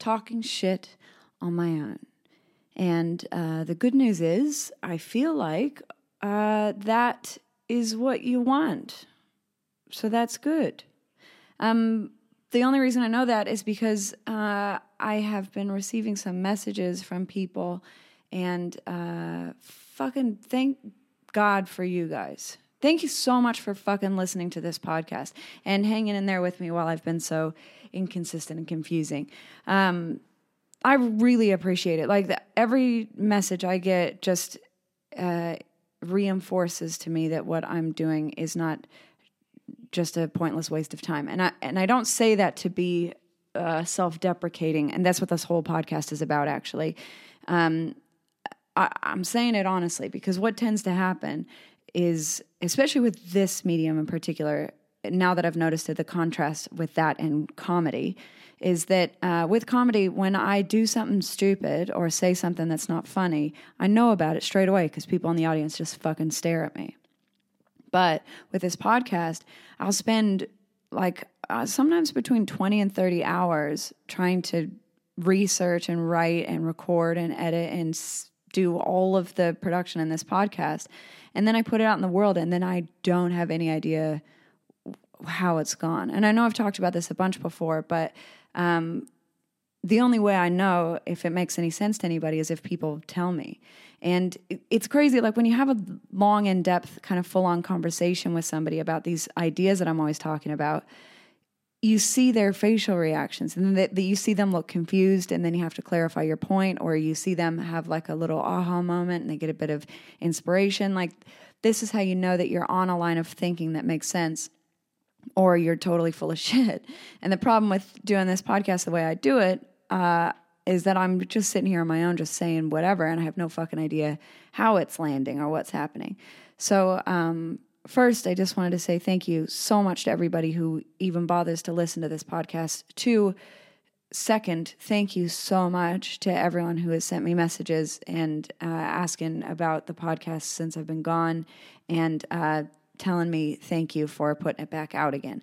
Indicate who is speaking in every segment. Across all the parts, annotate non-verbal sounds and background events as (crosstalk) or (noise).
Speaker 1: talking shit on my own. And uh, the good news is, I feel like uh, that is what you want. So that's good. Um, the only reason I know that is because uh, I have been receiving some messages from people, and uh, fucking thank God for you guys. Thank you so much for fucking listening to this podcast and hanging in there with me while I've been so inconsistent and confusing. Um, I really appreciate it. Like the, every message I get just uh, reinforces to me that what I'm doing is not just a pointless waste of time. And I and I don't say that to be uh, self-deprecating, and that's what this whole podcast is about. Actually, um, I, I'm saying it honestly because what tends to happen is, especially with this medium in particular, now that I've noticed it, the contrast with that and comedy is that uh, with comedy, when I do something stupid or say something that's not funny, I know about it straight away because people in the audience just fucking stare at me. But with this podcast, I'll spend like uh, sometimes between 20 and 30 hours trying to research and write and record and edit and s- do all of the production in this podcast. And then I put it out in the world, and then I don't have any idea how it's gone. And I know I've talked about this a bunch before, but um, the only way I know if it makes any sense to anybody is if people tell me. And it's crazy. Like when you have a long, in depth, kind of full on conversation with somebody about these ideas that I'm always talking about, you see their facial reactions and then you see them look confused and then you have to clarify your point or you see them have like a little aha moment and they get a bit of inspiration like this is how you know that you're on a line of thinking that makes sense or you're totally full of (laughs) shit. And the problem with doing this podcast the way I do it uh, is that I'm just sitting here on my own, just saying whatever, and I have no fucking idea how it's landing or what's happening. So, um, first, I just wanted to say thank you so much to everybody who even bothers to listen to this podcast. Two, second, thank you so much to everyone who has sent me messages and uh, asking about the podcast since I've been gone. And uh, telling me thank you for putting it back out again.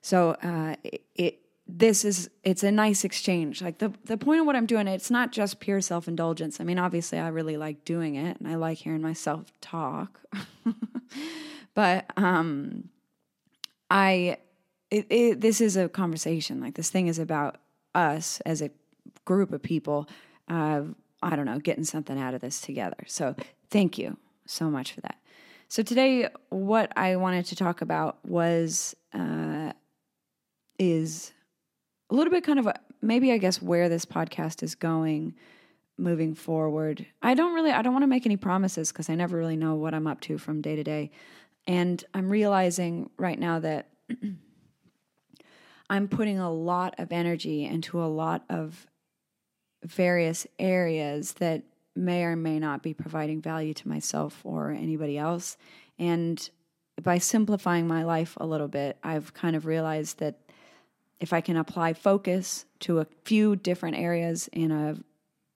Speaker 1: So uh, it, it this is it's a nice exchange. Like the the point of what I'm doing, it's not just pure self indulgence. I mean, obviously, I really like doing it, and I like hearing myself talk. (laughs) but um, I it, it, this is a conversation. Like this thing is about us as a group of people. Uh, I don't know, getting something out of this together. So thank you so much for that. So today, what I wanted to talk about was uh, is a little bit kind of a, maybe I guess where this podcast is going moving forward. I don't really I don't want to make any promises because I never really know what I'm up to from day to day, and I'm realizing right now that. I'm putting a lot of energy into a lot of various areas that may or may not be providing value to myself or anybody else. And by simplifying my life a little bit, I've kind of realized that if I can apply focus to a few different areas in a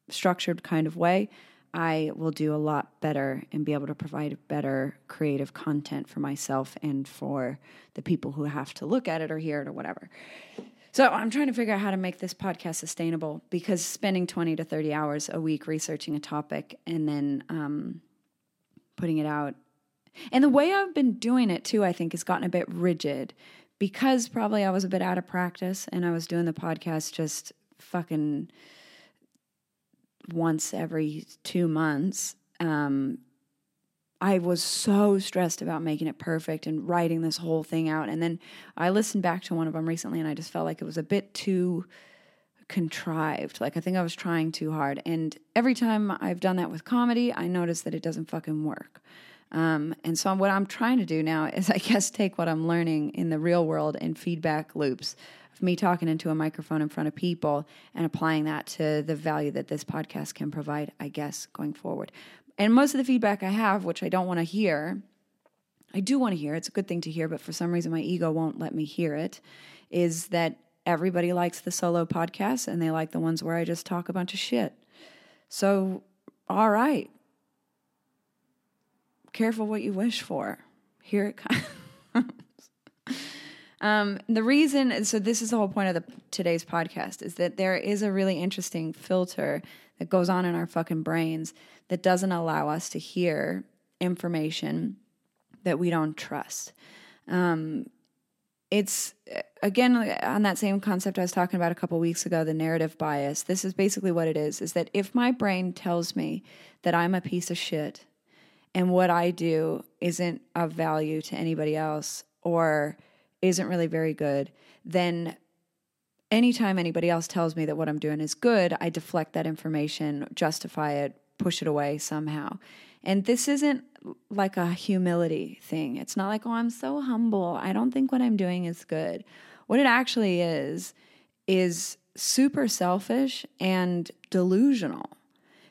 Speaker 1: structured kind of way, I will do a lot better and be able to provide better creative content for myself and for the people who have to look at it or hear it or whatever. So I'm trying to figure out how to make this podcast sustainable because spending 20 to 30 hours a week researching a topic and then um, putting it out. And the way I've been doing it too, I think, has gotten a bit rigid because probably I was a bit out of practice and I was doing the podcast just fucking once every two months. Um, I was so stressed about making it perfect and writing this whole thing out. And then I listened back to one of them recently and I just felt like it was a bit too contrived. Like I think I was trying too hard. And every time I've done that with comedy, I notice that it doesn't fucking work. Um, and so what I'm trying to do now (laughs) is, I guess, take what I'm learning in the real world and feedback loops of me talking into a microphone in front of people and applying that to the value that this podcast can provide, I guess, going forward. And most of the feedback I have, which I don't want to hear, I do want to hear, it's a good thing to hear, but for some reason my ego won't let me hear it, is that everybody likes the solo podcasts and they like the ones where I just talk a bunch of shit. So, all right. Careful what you wish for. Here it comes. (laughs) um, the reason, so this is the whole point of the today's podcast, is that there is a really interesting filter that goes on in our fucking brains that doesn't allow us to hear information that we don't trust. Um, it's again on that same concept I was talking about a couple weeks ago, the narrative bias. This is basically what it is: is that if my brain tells me that I'm a piece of shit and what I do isn't of value to anybody else or isn't really very good, then anytime anybody else tells me that what I'm doing is good, I deflect that information, justify it, push it away somehow. And this isn't like a humility thing. It's not like, oh, I'm so humble. I don't think what I'm doing is good. What it actually is, is super selfish and delusional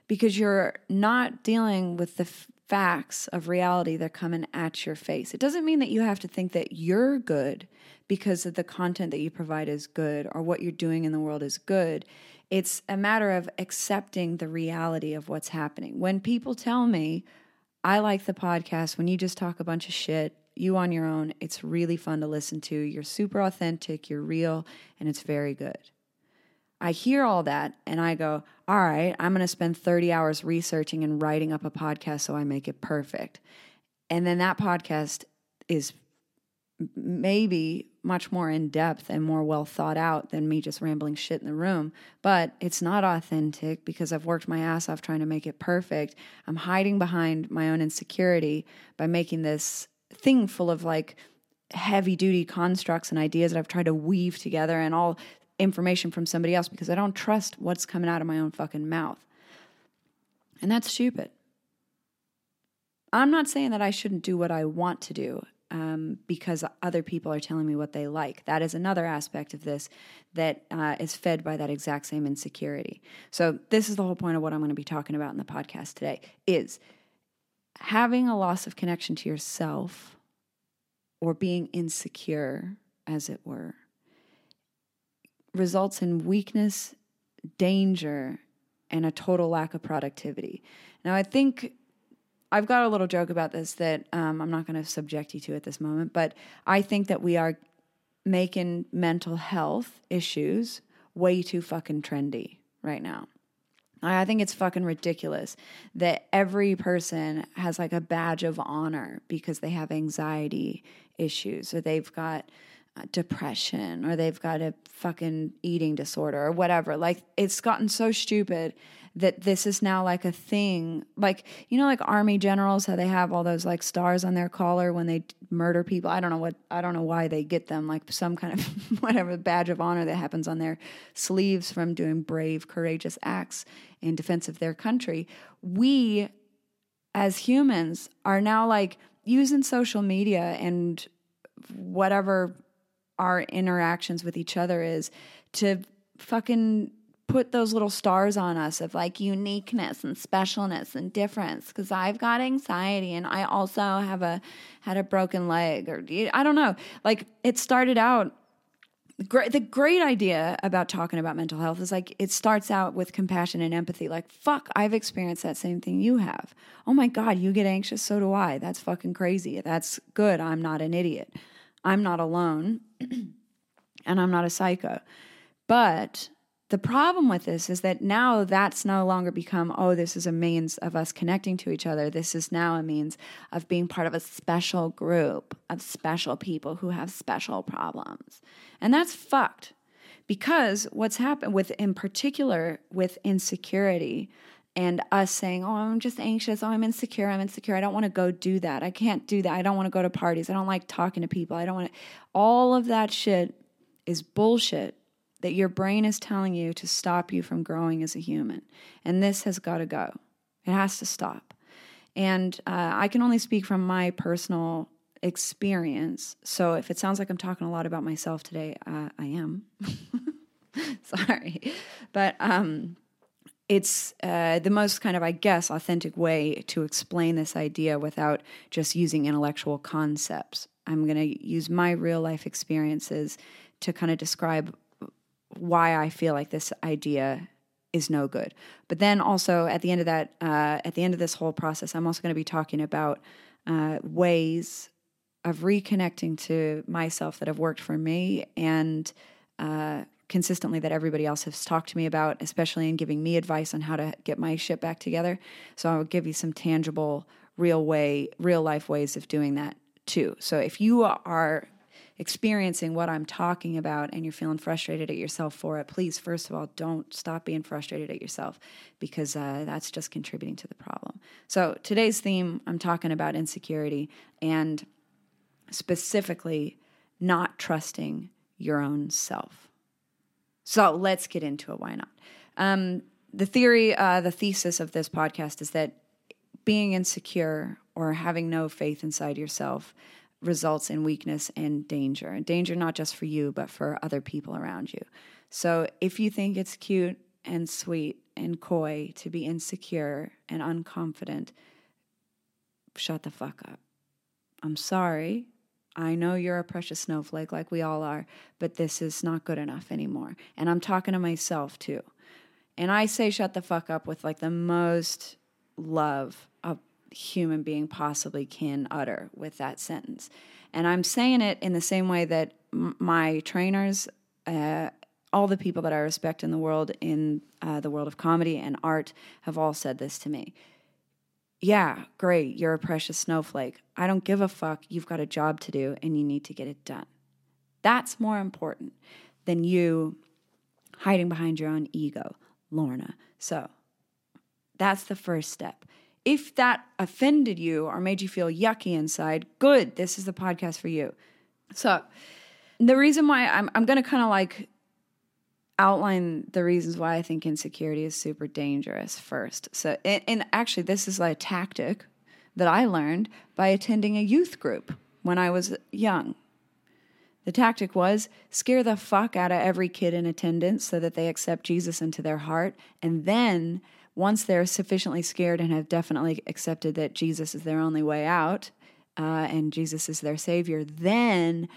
Speaker 1: because you're not dealing with the f- facts of reality that are coming at your face. It doesn't mean that you have to think that you're good because of the content that you provide is good or what you're doing in the world is good. It's a matter of accepting the reality of what's happening. When people tell me, I like the podcast when you just talk a bunch of shit, you on your own, it's really fun to listen to. You're super authentic, you're real, and it's very good. I hear all that and I go, all right, I'm going to spend 30 hours researching and writing up a podcast so I make it perfect. And then that podcast is maybe much more in depth and more well thought out than me just rambling shit in the room. But it's not authentic because I've worked my ass off trying to make it perfect. I'm hiding behind my own insecurity by making this thing full of like heavy duty constructs and ideas that I've tried to weave together and all information from somebody else because I don't trust what's coming out of my own fucking mouth. And that's stupid. I'm not saying that I shouldn't do what I want to do um, because other people are telling me what they like. That is another aspect of this that uh, is fed by that exact same insecurity. So this is the whole point of what I'm going to be talking about in the podcast today is having a loss of connection to yourself or being insecure, as it were, results in weakness, danger, and a total lack of productivity. Now, I think I've got a little joke about this that um, I'm not going to subject you to at this moment, but I think that we are making mental health issues way too fucking trendy right now. I think it's fucking ridiculous that every person has like a badge of honor because they have anxiety issues or they've got Uh, depression or they've got a fucking eating disorder or whatever. Like it's gotten so stupid that this is now like a thing. Like, you know, like army generals, how they have all those like stars on their collar when they murder people. I don't know what, I don't know why they get them, like some kind of (laughs) whatever badge of honor that happens on their sleeves from doing brave, courageous acts in defense of their country. We, as humans, are now like using social media and whatever our interactions with each other is to fucking put those little stars on us of like uniqueness and specialness and difference. Because I've got anxiety and I also have a had a broken leg or I don't know. Like it started out great the great idea about talking about mental health is like it starts out with compassion and empathy. Like fuck i've experienced that same thing you have. Oh my god you get anxious so do i. That's fucking crazy. That's good. I'm not an idiot i'm not alone and i'm not a psycho but the problem with this is that now that's no longer become, oh, this is a means of us connecting to each other. This is now a means of being part of a special group of special people who have special problems. And that's fucked. Because what's happened with, in particular, with insecurity and us saying, oh, I'm just anxious. Oh, I'm insecure. I'm insecure. I don't want to go do that. I can't do that. I don't want to go to parties. I don't like talking to people. I don't want to. All of that shit is bullshit that your brain is telling you to stop you from growing as a human. And this has got to go. It has to stop. And uh, I can only speak from my personal experience. So if it sounds like I'm talking a lot about myself today, uh, I am. (laughs) Sorry. But um, it's uh, the most kind of, I guess, authentic way to explain this idea without just using intellectual concepts. I'm going to use my real life experiences to kind of describe why I feel like this idea is no good. But then also at the end of that, uh, at the end of this whole process, I'm also going to be talking about uh, ways of reconnecting to myself that have worked for me and uh, consistently that everybody else has talked to me about, especially in giving me advice on how to get my shit back together. So I will give you some tangible, real way, real life ways of doing that too. So if you are experiencing what I'm talking about and you're feeling frustrated at yourself for it, please, first of all, don't stop being frustrated at yourself because uh, that's just contributing to the problem. So, today's theme, I'm talking about insecurity and specifically not trusting your own self. So, let's get into it. Why not? Um, the theory, uh, the thesis of this podcast is that being insecure or having no faith inside yourself results in weakness and danger. And danger not just for you, but for other people around you. So if you think it's cute and sweet and coy to be insecure and unconfident, shut the fuck up. I'm sorry. I know you're a precious snowflake like we all are, but this is not good enough anymore. And I'm talking to myself too. And I say shut the fuck up with like the most love a human being possibly can utter with that sentence. And I'm saying it in the same way that m- my trainers, uh, all the people that I respect in the world, in uh, the world of comedy and art, have all said this to me. Yeah, great, you're a precious snowflake. I don't give a fuck. You've got a job to do and you need to get it done. That's more important than you hiding behind your own ego, Lorna. So that's the first step if that offended you or made you feel yucky inside, good, this is the podcast for you. So, the reason why I'm, I'm going to kind of like outline the reasons why I think insecurity is super dangerous first. So, and, and actually, this is a tactic that I learned by attending a youth group when I was young. The tactic was scare the fuck out of every kid in attendance so that they accept Jesus into their heart, and then once they're sufficiently scared and have definitely accepted that Jesus is their only way out uh, and Jesus is their savior, then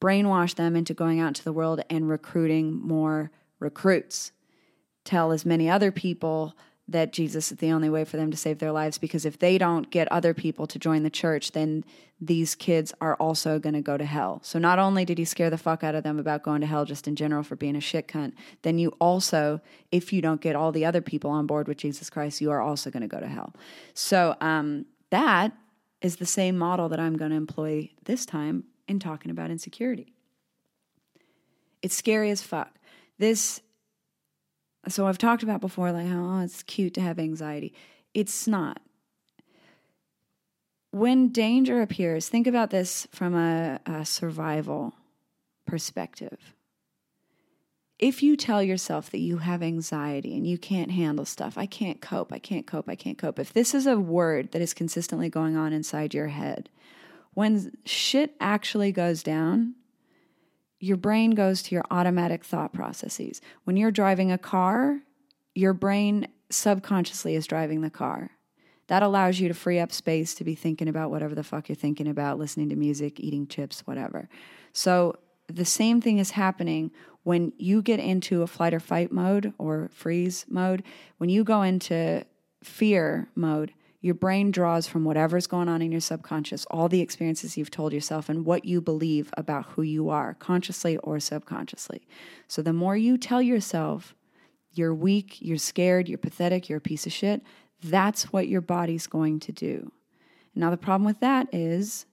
Speaker 1: brainwash them into going out to the world and recruiting more recruits. Tell as many other people that Jesus is the only way for them to save their lives because if they don't get other people to join the church, then these kids are also going to go to hell. So not only did he scare the fuck out of them about going to hell just in general for being a shit cunt, then you also, if you don't get all the other people on board with Jesus Christ, you are also going to go to hell. So um, that is the same model that I'm going to employ this time in talking about insecurity. It's scary as fuck. This so I've talked about before, like, oh, it's cute to have anxiety. It's not. When danger appears, think about this from a, a survival perspective. If you tell yourself that you have anxiety and you can't handle stuff, I can't cope, I can't cope, I can't cope, if this is a word that is consistently going on inside your head, when shit actually goes down, your brain goes to your automatic thought processes. When you're driving a car, your brain subconsciously is driving the car. That allows you to free up space to be thinking about whatever the fuck you're thinking about, listening to music, eating chips, whatever. So the same thing is happening when you get into a flight or fight mode or freeze mode. When you go into fear mode, your brain draws from whatever's going on in your subconscious, all the experiences you've told yourself, and what you believe about who you are, consciously or subconsciously. So the more you tell yourself you're weak, you're scared, you're pathetic, you're a piece of shit, that's what your body's going to do. Now, the problem with that is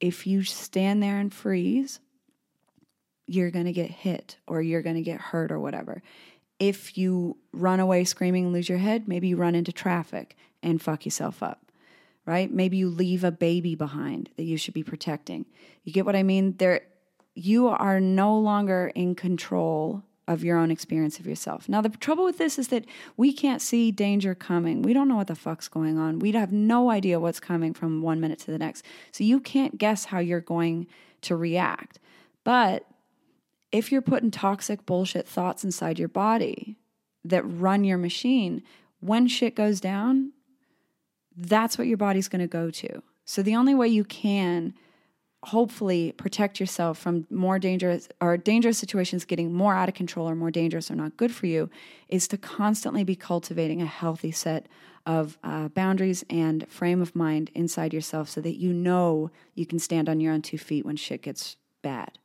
Speaker 1: if you stand there and freeze, you're going to get hit or you're going to get hurt or whatever. If you run away screaming and lose your head, maybe you run into traffic and fuck yourself up, right? Maybe you leave a baby behind that you should be protecting. You get what I mean? There, you are no longer in control of your own experience of yourself. Now, the trouble with this is that we can't see danger coming. We don't know what the fuck's going on. We have no idea what's coming from one minute to the next. So you can't guess how you're going to react. But if you're putting toxic bullshit thoughts inside your body that run your machine, when shit goes down, that's what your body's going to go to. So the only way you can hopefully protect yourself from more dangerous or dangerous situations getting more out of control or more dangerous or not good for you is to constantly be cultivating a healthy set of uh, boundaries and frame of mind inside yourself so that you know you can stand on your own two feet when shit gets bad.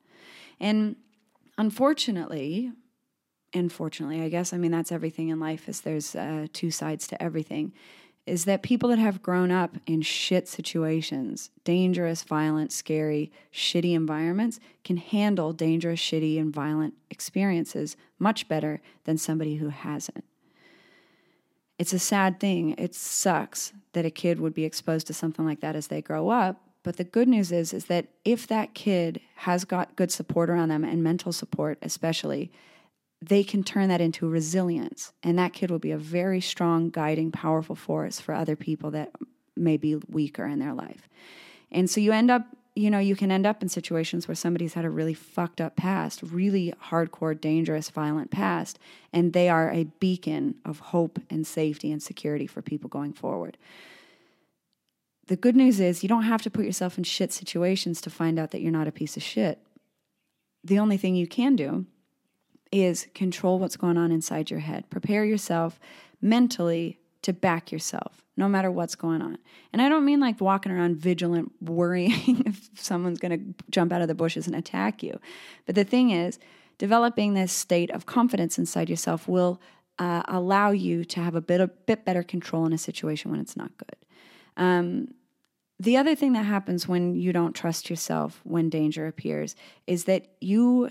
Speaker 1: And unfortunately, unfortunately, I guess, I mean, that's everything in life is there's uh, two sides to everything is that people that have grown up in shit situations, dangerous, violent, scary, shitty environments, can handle dangerous, shitty, and violent experiences much better than somebody who hasn't. It's a sad thing. It sucks that a kid would be exposed to something like that as they grow up. But the good news is, is that if that kid has got good support around them and mental support, especially, they can turn that into resilience. And that kid will be a very strong, guiding, powerful force for other people that may be weaker in their life. And so you end up, you know, you can end up in situations where somebody's had a really fucked up past, really hardcore, dangerous, violent past, and they are a beacon of hope and safety and security for people going forward. The good news is you don't have to put yourself in shit situations to find out that you're not a piece of shit. The only thing you can do is control what's going on inside your head. Prepare yourself mentally to back yourself, no matter what's going on. And I don't mean like walking around vigilant, worrying (laughs) if someone's going to jump out of the bushes and attack you. But the thing is, developing this state of confidence inside yourself will uh, allow you to have a bit, a bit better control in a situation when it's not good. Um, the other thing that happens when you don't trust yourself when danger appears is that you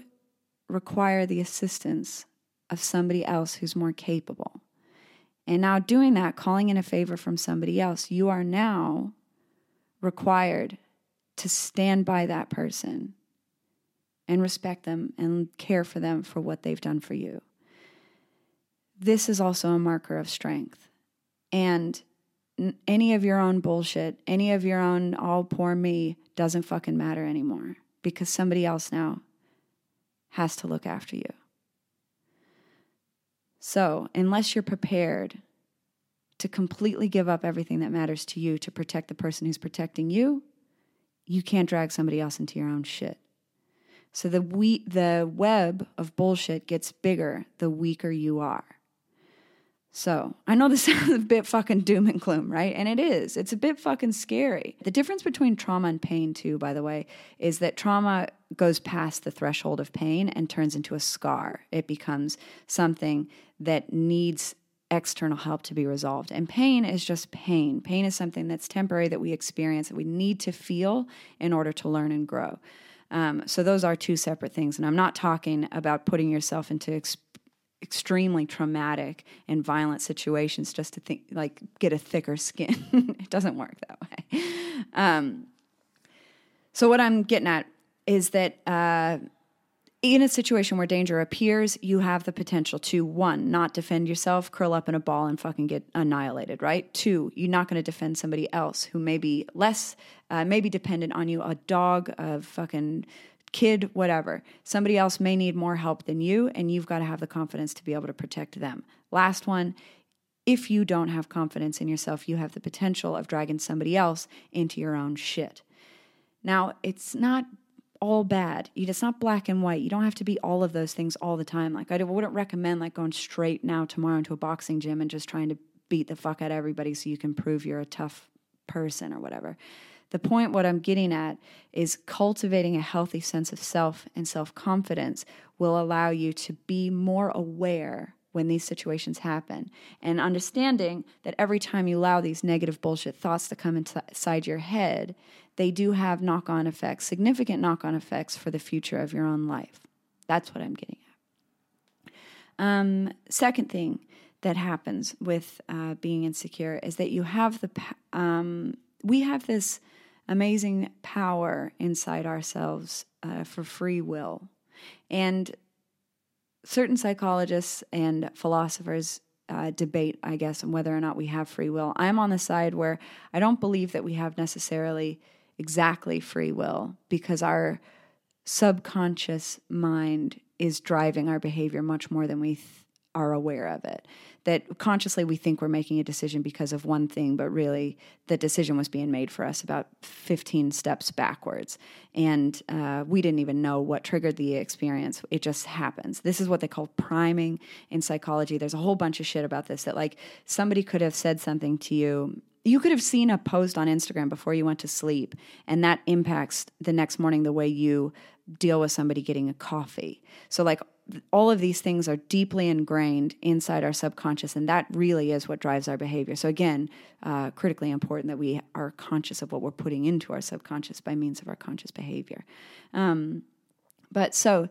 Speaker 1: require the assistance of somebody else who's more capable. And now, doing that, calling in a favor from somebody else, you are now required to stand by that person and respect them and care for them for what they've done for you. This is also a marker of strength. And any of your own bullshit, any of your own all poor me doesn't fucking matter anymore because somebody else now has to look after you. So, unless you're prepared to completely give up everything that matters to you to protect the person who's protecting you, you can't drag somebody else into your own shit. So the we, the web of bullshit gets bigger the weaker you are. So I know this (laughs) sounds a bit fucking doom and gloom, right? And it is. It's a bit fucking scary. The difference between trauma and pain, too, by the way, is that trauma goes past the threshold of pain and turns into a scar. It becomes something that needs external help to be resolved. And pain is just pain. Pain is something that's temporary that we experience that we need to feel in order to learn and grow. Um, so those are two separate things. And I'm not talking about putting yourself into extremely traumatic and violent situations just to think like get a thicker skin. (laughs) it doesn't work that way. Um, so what I'm getting at is that uh, in a situation where danger appears, you have the potential to one, not defend yourself, curl up in a ball, and fucking get annihilated. Right? Two, you're not going to defend somebody else who may be less, uh, maybe dependent on you, a dog, a fucking kid, whatever. Somebody else may need more help than you, and you've got to have the confidence to be able to protect them. Last one if you don't have confidence in yourself, you have the potential of dragging somebody else into your own shit. Now, it's not all bad. It's not black and white. You don't have to be all of those things all the time. Like I wouldn't recommend like going straight now tomorrow into a boxing gym and just trying to beat the fuck out of everybody so you can prove you're a tough person or whatever. The point, what I'm getting at, is cultivating a healthy sense of self and self confidence will allow you to be more aware when these situations happen and understanding that every time you allow these negative bullshit thoughts to come inside your head, they do have knock on effects, significant knock on effects for the future of your own life. That's what I'm getting at. Um, second thing that happens with uh, being insecure is that you have the, um, we have this amazing power inside ourselves uh, for free will. And certain psychologists and philosophers uh, debate, I guess, on whether or not we have free will. I'm on the side where I don't believe that we have necessarily exactly free will because our subconscious mind is driving our behavior much more than we th- are aware of it. That consciously we think we're making a decision because of one thing, but really the decision was being made for us about 15 steps backwards. And uh, we didn't even know what triggered the experience. It just happens. This is what they call priming in psychology. There's a whole bunch of shit about this that, like, somebody could have said something to you you could have seen a post on Instagram before you went to sleep, and that impacts the next morning the way you deal with somebody getting a coffee. So, like, all of these things are deeply ingrained inside our subconscious, and that really is what drives our behavior. So, again, uh, critically important that we are conscious of what we're putting into our subconscious by means of our conscious behavior. Um, but so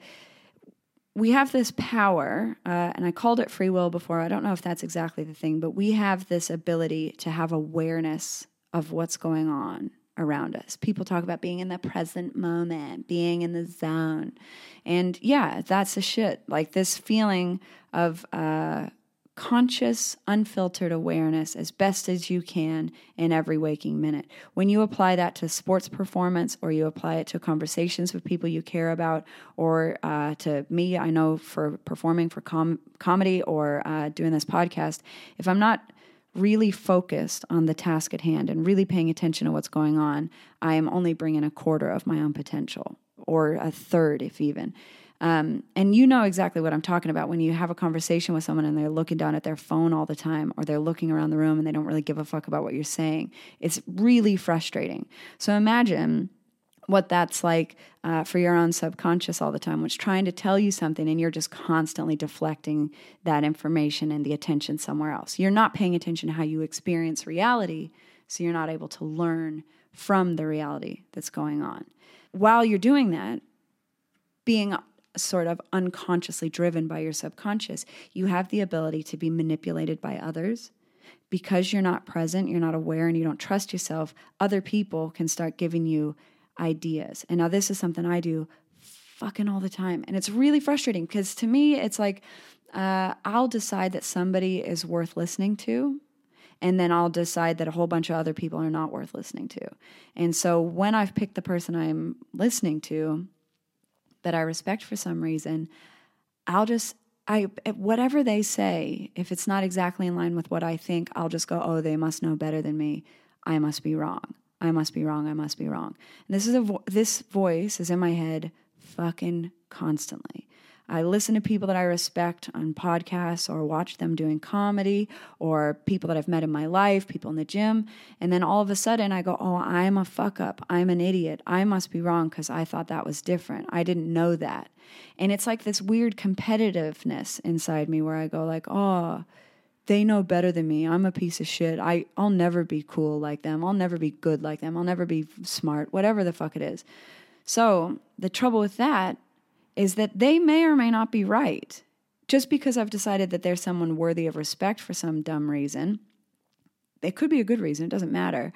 Speaker 1: we have this power, uh, and I called it free will before. I don't know if that's exactly the thing, but we have this ability to have awareness of what's going on around us. People talk about being in the present moment, being in the zone. And yeah, that's the shit. Like this feeling of uh, conscious, unfiltered awareness as best as you can in every waking minute. When you apply that to sports performance or you apply it to conversations with people you care about or uh, to me, I know for performing for com- comedy or uh, doing this podcast, if I'm not really focused on the task at hand and really paying attention to what's going on, I am only bringing a quarter of my own potential, or a third, if even. Um, and you know exactly what I'm talking about when you have a conversation with someone and they're looking down at their phone all the time, or they're looking around the room and they don't really give a fuck about what you're saying. It's really frustrating. So imagine what that's like uh, for your own subconscious all the time, which trying to tell you something and you're just constantly deflecting that information and the attention somewhere else. You're not paying attention to how you experience reality, so you're not able to learn from the reality that's going on. While you're doing that, being sort of unconsciously driven by your subconscious, you have the ability to be manipulated by others. Because you're not present, you're not aware, and you don't trust yourself, other people can start giving you ideas. And now this is something I do fucking all the time. And it's really frustrating because to me, it's like uh, I'll decide that somebody is worth listening to. And then I'll decide that a whole bunch of other people are not worth listening to. And so when I've picked the person I'm listening to that I respect for some reason, I'll just I whatever they say, if it's not exactly in line with what I think, I'll just go, "Oh, they must know better than me. I must be wrong." I must be wrong. I must be wrong. And this is a vo- this voice is in my head fucking constantly. I listen to people that I respect on podcasts or watch them doing comedy or people that I've met in my life, people in the gym. And then all of a sudden I go, oh, I'm a fuck up. I'm an idiot. I must be wrong because I thought that was different. I didn't know that. And it's like this weird competitiveness inside me where I go like, oh, they know better than me. I'm a piece of shit. I, I'll never be cool like them. I'll never be good like them. I'll never be smart, whatever the fuck it is. So the trouble with that is that they may or may not be right. Just because I've decided that there's someone worthy of respect for some dumb reason, it could be a good reason, it doesn't matter.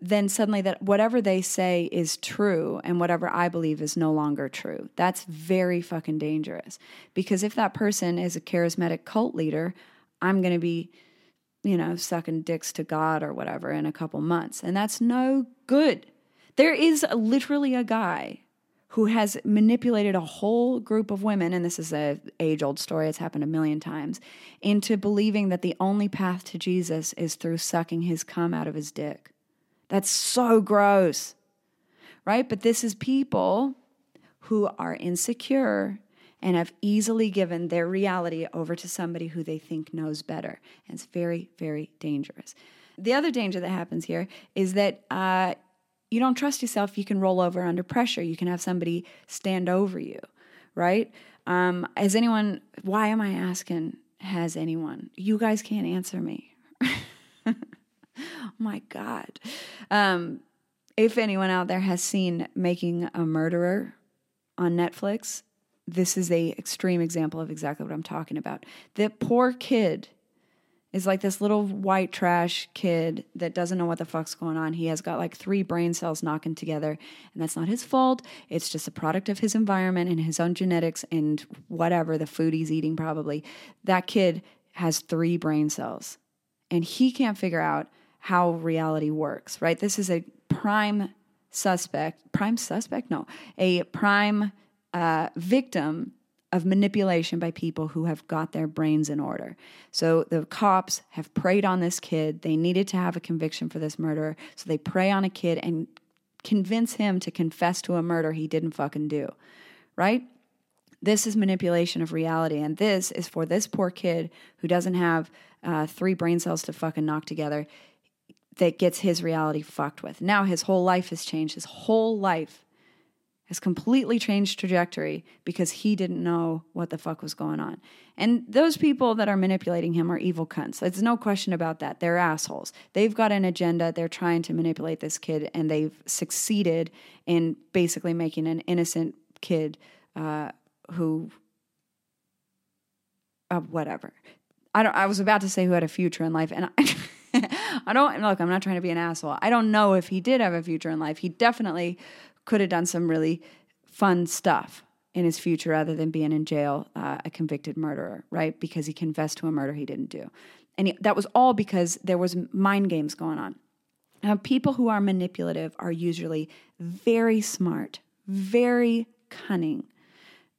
Speaker 1: Then suddenly, that whatever they say is true and whatever I believe is no longer true. That's very fucking dangerous. Because if that person is a charismatic cult leader, I'm going to be, you know, sucking dicks to God or whatever in a couple months. And that's no good. There is literally a guy who has manipulated a whole group of women, and this is a age old story, it's happened a million times, into believing that the only path to Jesus is through sucking his cum out of his dick. That's so gross, right? But this is people who are insecure and have easily given their reality over to somebody who they think knows better. And it's very, very dangerous. The other danger that happens here is that uh, you don't trust yourself. You can roll over under pressure. You can have somebody stand over you, right? Um, has anyone, why am I asking, has anyone? You guys can't answer me. oh (laughs) my God. Um, if anyone out there has seen Making a Murderer on Netflix, this is a extreme example of exactly what I'm talking about. The poor kid is like this little white trash kid that doesn't know what the fuck's going on. He has got like three brain cells knocking together, and that's not his fault. It's just a product of his environment and his own genetics and whatever the food he's eating, probably. That kid has three brain cells, and he can't figure out how reality works, right? This is a prime suspect, prime suspect? No, a prime uh, victim of manipulation by people who have got their brains in order. So the cops have preyed on this kid. They needed to have a conviction for this murder. So they prey on a kid and convince him to confess to a murder he didn't fucking do. Right? This is manipulation of reality. And this is for this poor kid who doesn't have uh, three brain cells to fucking knock together that gets his reality fucked with. Now his whole life has changed. His whole life has completely changed trajectory because he didn't know what the fuck was going on. And those people that are manipulating him are evil cunts. There's no question about that. They're assholes. They've got an agenda. They're trying to manipulate this kid, and they've succeeded in basically making an innocent kid uh, who, uh, whatever. I don't. I was about to say who had a future in life, and I. (laughs) I don't look, I'm not trying to be an asshole. I don't know if he did have a future in life. He definitely could have done some really fun stuff in his future rather than being in jail, uh, a convicted murderer, right? Because he confessed to a murder he didn't do. And he, that was all because there was mind games going on. Now, people who are manipulative are usually very smart, very cunning,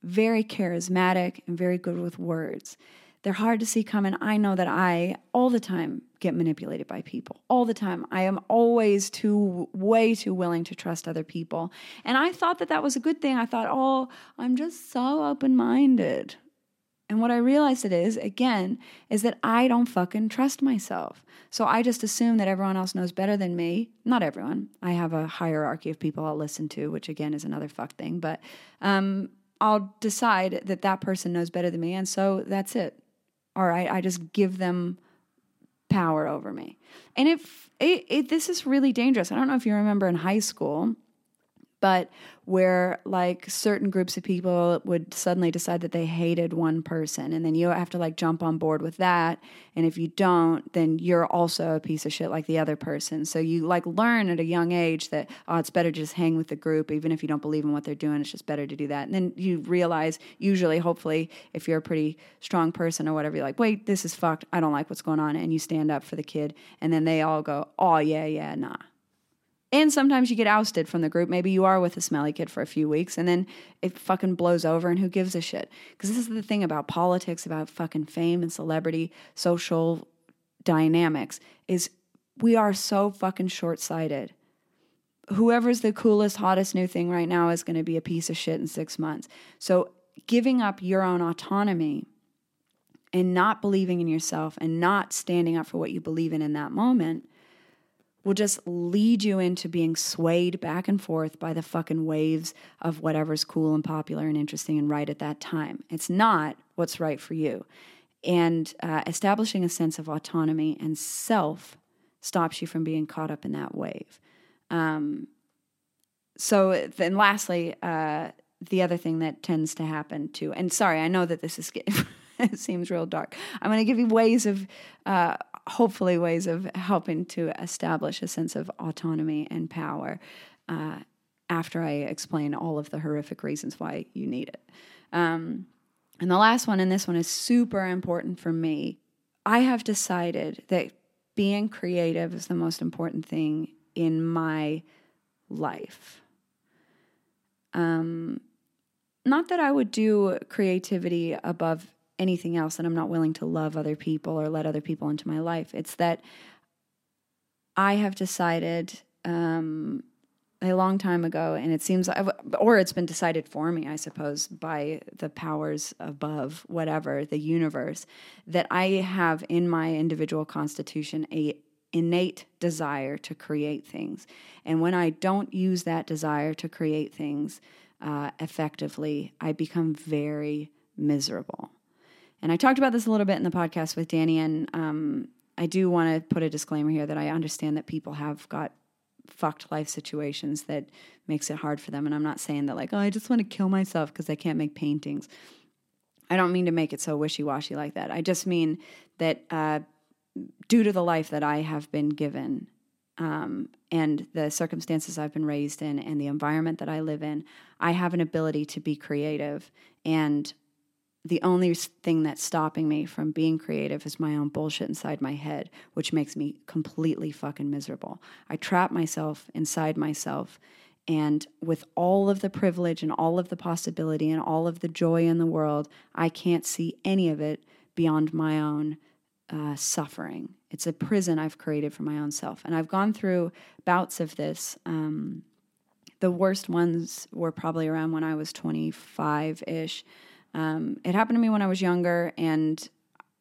Speaker 1: very charismatic, and very good with words. They're hard to see coming. I know that I all the time get manipulated by people. All the time. I am always too way too willing to trust other people. And I thought that that was a good thing. I thought, "Oh, I'm just so open-minded." And what I realized it is, again, is that I don't fucking trust myself. So I just assume that everyone else knows better than me. Not everyone. I have a hierarchy of people I'll listen to, which again is another fuck thing. But um, I'll decide that that person knows better than me. And so that's it or I, I just give them power over me. And if it, it, this is really dangerous, I don't know if you remember in high school, but where like certain groups of people would suddenly decide that they hated one person and then you have to like jump on board with that and if you don't then you're also a piece of shit like the other person. So you like learn at a young age that oh it's better to just hang with the group even if you don't believe in what they're doing it's just better to do that. And then you realize usually hopefully if you're a pretty strong person or whatever you're like wait this is fucked. I don't like what's going on and you stand up for the kid and then they all go oh yeah yeah nah and sometimes you get ousted from the group. Maybe you are with a smelly kid for a few weeks and then it fucking blows over and who gives a shit? Because this is the thing about politics, about fucking fame and celebrity, social dynamics, is we are so fucking short sighted. Whoever's the coolest, hottest new thing right now is going to be a piece of shit in six months. So giving up your own autonomy and not believing in yourself and not standing up for what you believe in in that moment will just lead you into being swayed back and forth by the fucking waves of whatever's cool and popular and interesting and right at that time. It's not what's right for you. And uh, establishing a sense of autonomy and self stops you from being caught up in that wave. Um, so then, lastly, uh, the other thing that tends to happen too, and sorry, I know that this is (laughs) it seems real dark. I'm going to give you ways of uh, hopefully ways of helping to establish a sense of autonomy and power uh, after I explain all of the horrific reasons why you need it. Um, and the last one, and this one is super important for me. I have decided that being creative is the most important thing in my life. Um, not that I would do creativity above anything else that I'm not willing to love other people or let other people into my life. It's that I have decided um, a long time ago, and it seems, or it's been decided for me, I suppose, by the powers above, whatever, the universe, that I have in my individual constitution a innate desire to create things. And when I don't use that desire to create things uh, effectively, I become very miserable. And I talked about this a little bit in the podcast with Danny, and um, I do want to put a disclaimer here that I understand that people have got fucked life situations that makes it hard for them. And I'm not saying that like, oh, I just want to kill myself because I can't make paintings. I don't mean to make it so wishy washy like that. I just mean that uh, due to the life that I have been given um, and the circumstances I've been raised in and the environment that I live in, I have an ability to be creative. And the only thing that's stopping me from being creative is my own bullshit inside my head, which makes me completely fucking miserable. I trap myself inside myself. And with all of the privilege and all of the possibility and all of the joy in the world, I can't see any of it beyond my own uh, suffering. It's a prison I've created for my own self. And I've gone through bouts of this. Um, the worst ones were probably around when I was 25 ish. Um, it happened to me when I was younger, and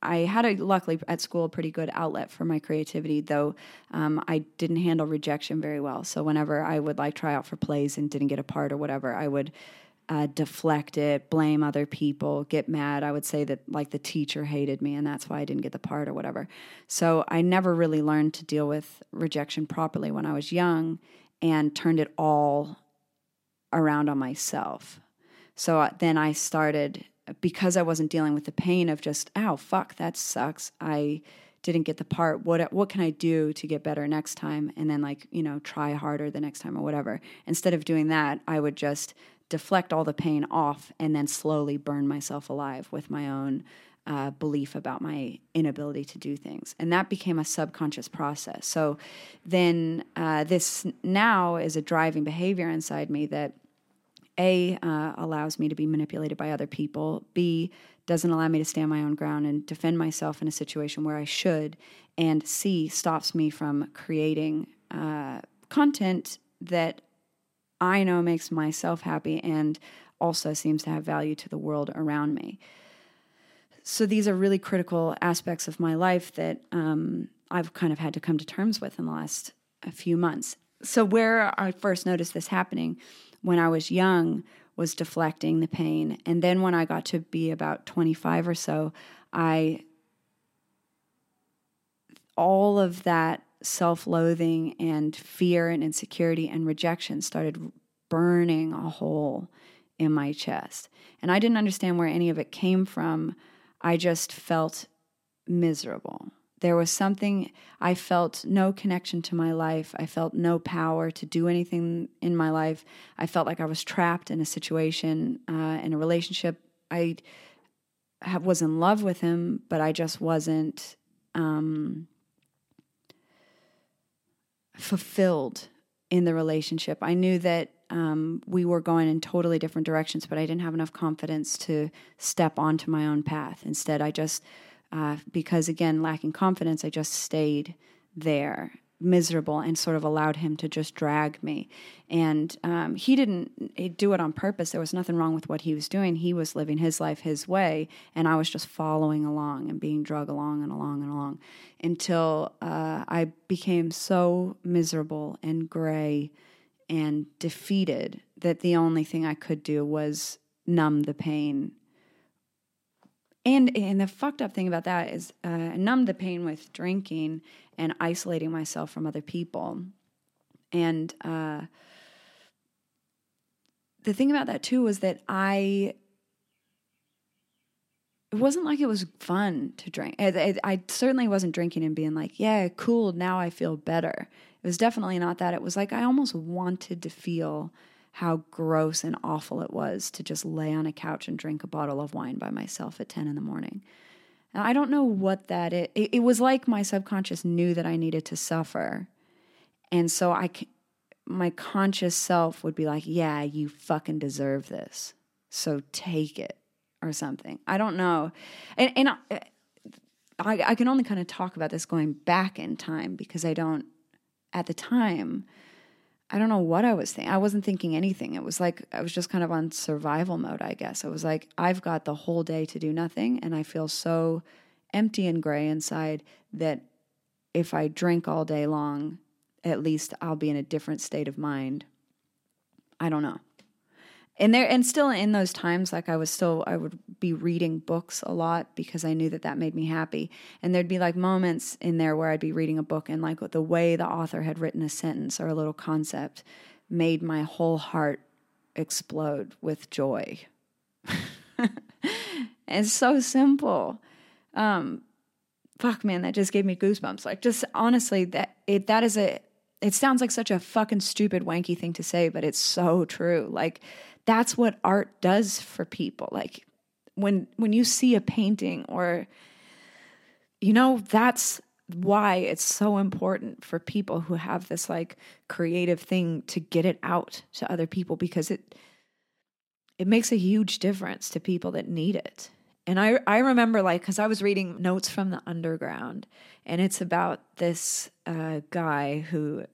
Speaker 1: I had a luckily at school a pretty good outlet for my creativity, though um, I didn't handle rejection very well. So whenever I would like try out for plays and didn't get a part or whatever, I would uh, deflect it, blame other people, get mad. I would say that like the teacher hated me and that's why I didn't get the part or whatever. So I never really learned to deal with rejection properly when I was young and turned it all around on myself. So uh, then I started because I wasn't dealing with the pain of just, oh fuck, that sucks. I didn't get the part. What what can I do to get better next time? And then like, you know, try harder the next time or whatever. Instead of doing that, I would just deflect all the pain off and then slowly burn myself alive with my own uh, belief about my inability to do things. And that became a subconscious process. So then uh, this now is a driving behavior inside me that A, uh, allows me to be manipulated by other people, B, doesn't allow me to stand my own ground and defend myself in a situation where I should, and C, stops me from creating uh, content that I know makes myself happy and also seems to have value to the world around me. So these are really critical aspects of my life that um, I've kind of had to come to terms with in the last few months. So where I first noticed this happening when I was young was deflecting the pain, and then when I got to be about 25 or so, I all of that self loathing and fear and insecurity and rejection started burning a hole in my chest. And I didn't understand where any of it came from. I just felt miserable. There was something, I felt no connection to my life. I felt no power to do anything in my life. I felt like I was trapped in a situation, uh, in a relationship. I was in love with him, but I just wasn't um, fulfilled in the relationship. I knew that um, we were going in totally different directions, but I didn't have enough confidence to step onto my own path. Instead, I just, uh, because again, lacking confidence, I just stayed there miserable and sort of allowed him to just drag me. And um, he didn't do it on purpose. There was nothing wrong with what he was doing. He was living his life his way, and I was just following along and being drug along and along and along until uh, I became so miserable and gray and defeated that the only thing I could do was numb the pain and and the fucked up thing about that is uh, numb the pain with drinking and isolating myself from other people. And uh, the thing about that too was that I it wasn't like it was fun to drink. I, I, I, certainly wasn't drinking and being like, yeah, cool, now I feel better. It was definitely not that. It was like I almost wanted to feel how gross and awful it was to just lay on a couch and drink a bottle of wine by myself at 10 in the morning. And I don't know what that is. It, it was like my subconscious knew that I needed to suffer. And so I, my conscious self would be like, yeah, you fucking deserve this. So take it or something. I don't know. And, and I, I, I can only kind of talk about this going back in time because I don't, at the time, I don't know what I was thinking. I wasn't thinking anything. It was like I was just kind of on survival mode, I guess. It was like I've got the whole day to do nothing and I feel so empty and gray inside that if I drink all day long, at least I'll be in a different state of mind. I don't know and there and still in those times like i was still i would be reading books a lot because i knew that that made me happy. And there'd be like moments in there where i'd be reading a book and like the way the author had written a sentence or a little concept made my whole heart explode with joy. (laughs) It's so simple. Um, fuck man, that just gave me goosebumps. Like just honestly, that it that is a it sounds like such a fucking stupid wanky thing to say, but it's so true. Like that's what art does for people. Like when when you see a painting or you know, that's why it's so important for people who have this like creative thing to get it out to other people because it it makes a huge difference to people that need it. And I I remember like cuz I was reading Notes from the Underground and it's about this uh, guy who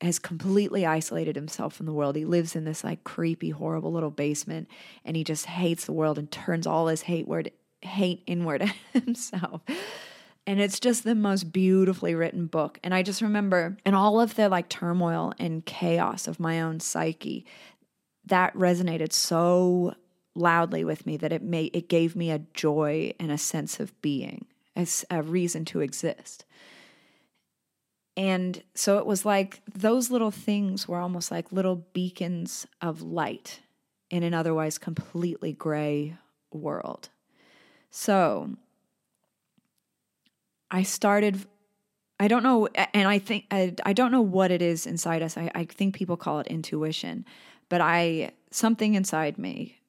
Speaker 1: has completely isolated himself from the world. He lives in this like creepy horrible little basement and he just hates the world and turns all his hate word hate inward (laughs) at himself. And it's just the most beautifully written book. And I just remember in all of the like turmoil and chaos of my own psyche, that resonated so loudly with me that it made it gave me a joy and a sense of being, as a reason to exist. And so it was like those little things were almost like little beacons of light in an otherwise completely gray world. So I started I don't know and I think I, I don't know what it is inside us. I, I think people call it intuition, but I something inside me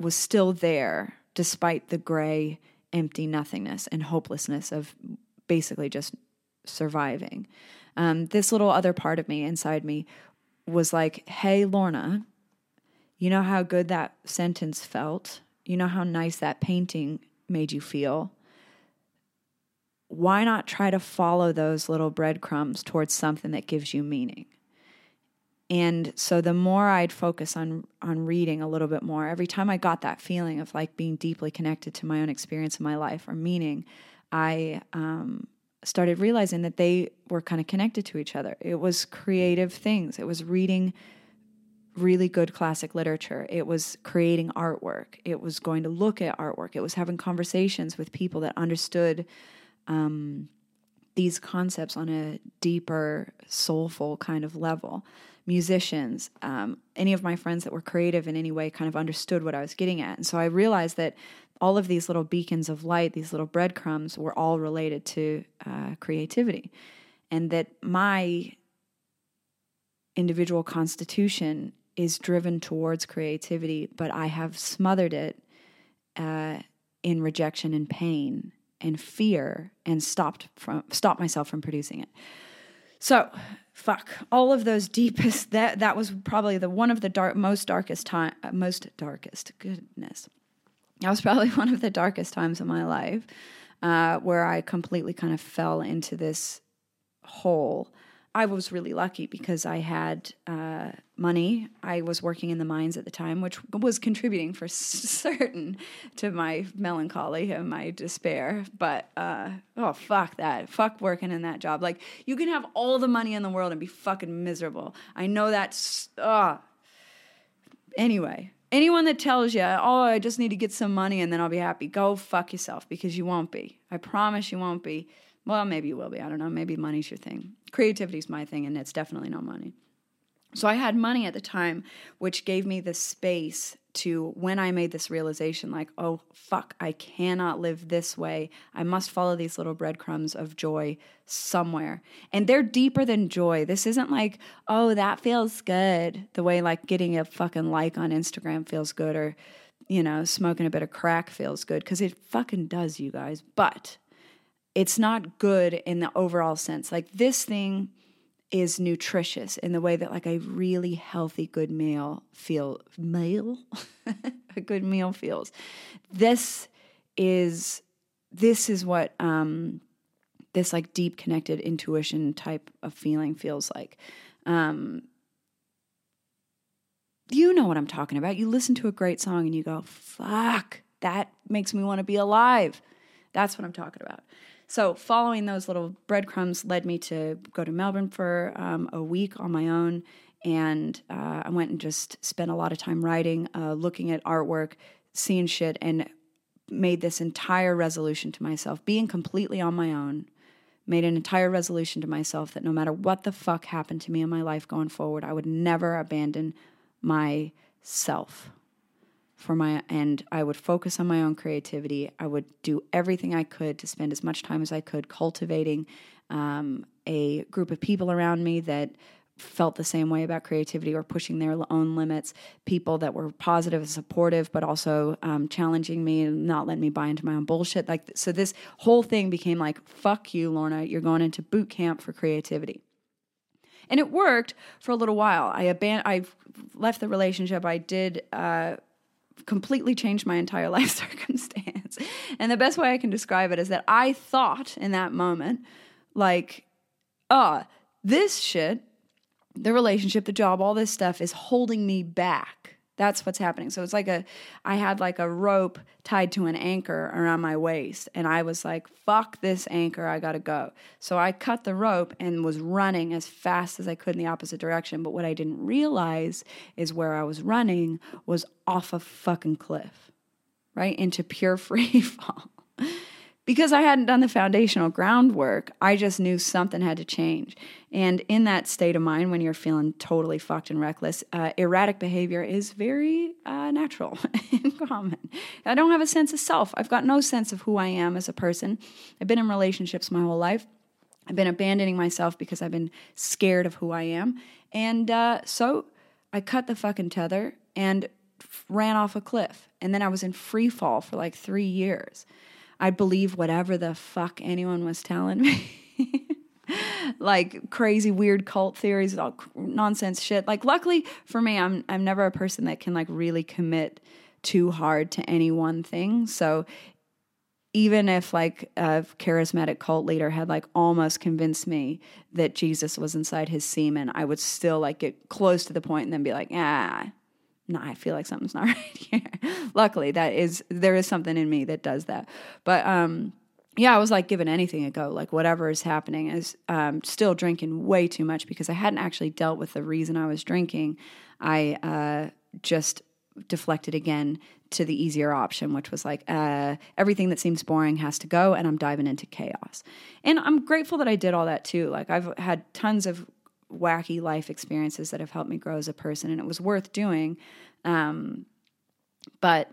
Speaker 1: was still there despite the gray, empty nothingness and hopelessness of basically just surviving. Um, this little other part of me inside me was like, hey, Lorna, you know how good that sentence felt? You know how nice that painting made you feel? Why not try to follow those little breadcrumbs towards something that gives you meaning? And so the more I'd focus on on reading a little bit more, every time I got that feeling of like being deeply connected to my own experience in my life or meaning, I um, started realizing that they were kind of connected to each other. It was creative things. It was reading really good classic literature. It was creating artwork. It was going to look at artwork. It was having conversations with people that understood um, these concepts on a deeper, soulful kind of level. Musicians, um, any of my friends that were creative in any way kind of understood what I was getting at. And so I realized that all of these little beacons of light, these little breadcrumbs, were all related to uh, creativity. And that my individual constitution is driven towards creativity, but I have smothered it uh, in rejection and pain and fear and stopped from stopped myself from producing it. So, fuck all of those deepest that that was probably the one of the dark most darkest time most darkest goodness that was probably (laughs) one of the darkest times of my life uh, where I completely kind of fell into this hole. I was really lucky because I had uh, money. I was working in the mines at the time, which was contributing for (laughs) certain to my melancholy and my despair. But uh, oh, fuck that. Fuck working in that job. Like, you can have all the money in the world and be fucking miserable. I know that's. Uh. Anyway, Anyone that tells you, oh, I just need to get some money and then I'll be happy, go fuck yourself because you won't be. I promise you won't be. Well, maybe you will be. I don't know. Maybe money's your thing. Creativity's my thing, and it's definitely no money. So I had money at the time, which gave me the space to when I made this realization like, oh, fuck, I cannot live this way. I must follow these little breadcrumbs of joy somewhere. And they're deeper than joy. This isn't like, oh, that feels good. The way like getting a fucking like on Instagram feels good or, you know, smoking a bit of crack feels good because it fucking does, you guys. But it's not good in the overall sense. Like this thing is nutritious in the way that like a really healthy good meal feel meal? (laughs) A good meal feels. This is this is what um this like deep connected intuition type of feeling feels like. Um you know what i'm talking about. You listen to a great song and you go fuck that makes me want to be alive. That's what i'm talking about so, following those little breadcrumbs led me to go to Melbourne for um, a week on my own. And uh, I went and just spent a lot of time writing, uh, looking at artwork, seeing shit, and made this entire resolution to myself, being completely on my own. Made an entire resolution to myself that no matter what the fuck happened to me in my life going forward, I would never abandon myself. For my and I would focus on my own creativity. I would do everything I could to spend as much time as I could cultivating um, a group of people around me that felt the same way about creativity or pushing their own limits. People that were positive and supportive, but also um, challenging me and not letting me buy into my own bullshit. Like so, this whole thing became like, "Fuck you, Lorna! You're going into boot camp for creativity." And it worked for a little while. I aban- I left the relationship. I did uh, completely changed my entire (laughs) life circumstance. And the best way I can describe it is that I thought in that moment, like, oh, this shit, the relationship, the job, all this stuff is holding me back that's what's happening. So it's like a, I had like a rope tied to an anchor around my waist, and I was like, fuck this anchor, I gotta go. So I cut the rope and was running as fast as I could in the opposite direction. But what I didn't realize is where I was running was off a fucking cliff, right? Into pure (laughs) free fall because I hadn't done the foundational groundwork, I just knew something had to change. And in that state of mind, when you're feeling totally fucked and reckless, uh, erratic behavior is very uh, natural (laughs) and common. I don't have a sense of self. I've got no sense of who I am as a person. I've been in relationships my whole life. I've been abandoning myself because I've been scared of who I am. And uh, so I cut the fucking tether and ran off a cliff. And then I was in free fall for like three years. I'd believe whatever the fuck anyone was telling me. (laughs) like crazy weird cult theories all nonsense shit like luckily for me i'm i'm never a person that can like really commit too hard to any one thing so even if like a charismatic cult leader had like almost convinced me that jesus was inside his semen i would still like get close to the point and then be like ah no, I feel like something's (laughs) not right here. Luckily, that is there is something in me that does that. But um, yeah, I was like giving anything a go, like whatever is happening. Is um, still drinking way too much because I hadn't actually dealt with the reason I was drinking. I uh, just deflected again to the easier option, which was like uh, everything that seems boring has to go, and I'm diving into chaos. And I'm grateful that I did all that too. Like I've had tons of wacky life experiences that have helped me grow as a person, and it was worth doing. Um, but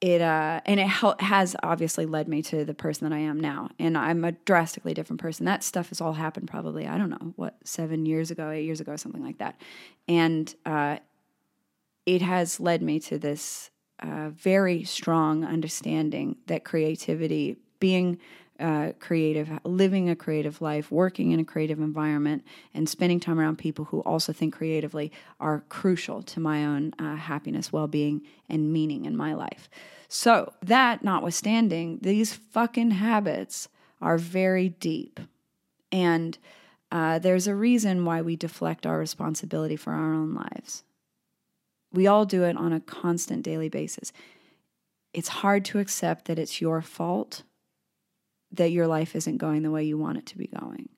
Speaker 1: it uh, and it has obviously led me to the person that I am now, and I'm a drastically different person. That stuff has all happened probably I don't know what seven years ago, eight years ago, something like that, and uh, it has led me to this uh, very strong understanding that creativity, being uh, creative, living a creative life, working in a creative environment, and spending time around people who also think creatively are crucial to my own uh, happiness, well being, and meaning in my life. So, that notwithstanding, these fucking habits are very deep. And uh, there's a reason why we deflect our responsibility for our own lives. We all do it on a constant daily basis. It's hard to accept that it's your fault that your life isn't going the way you want it to be going.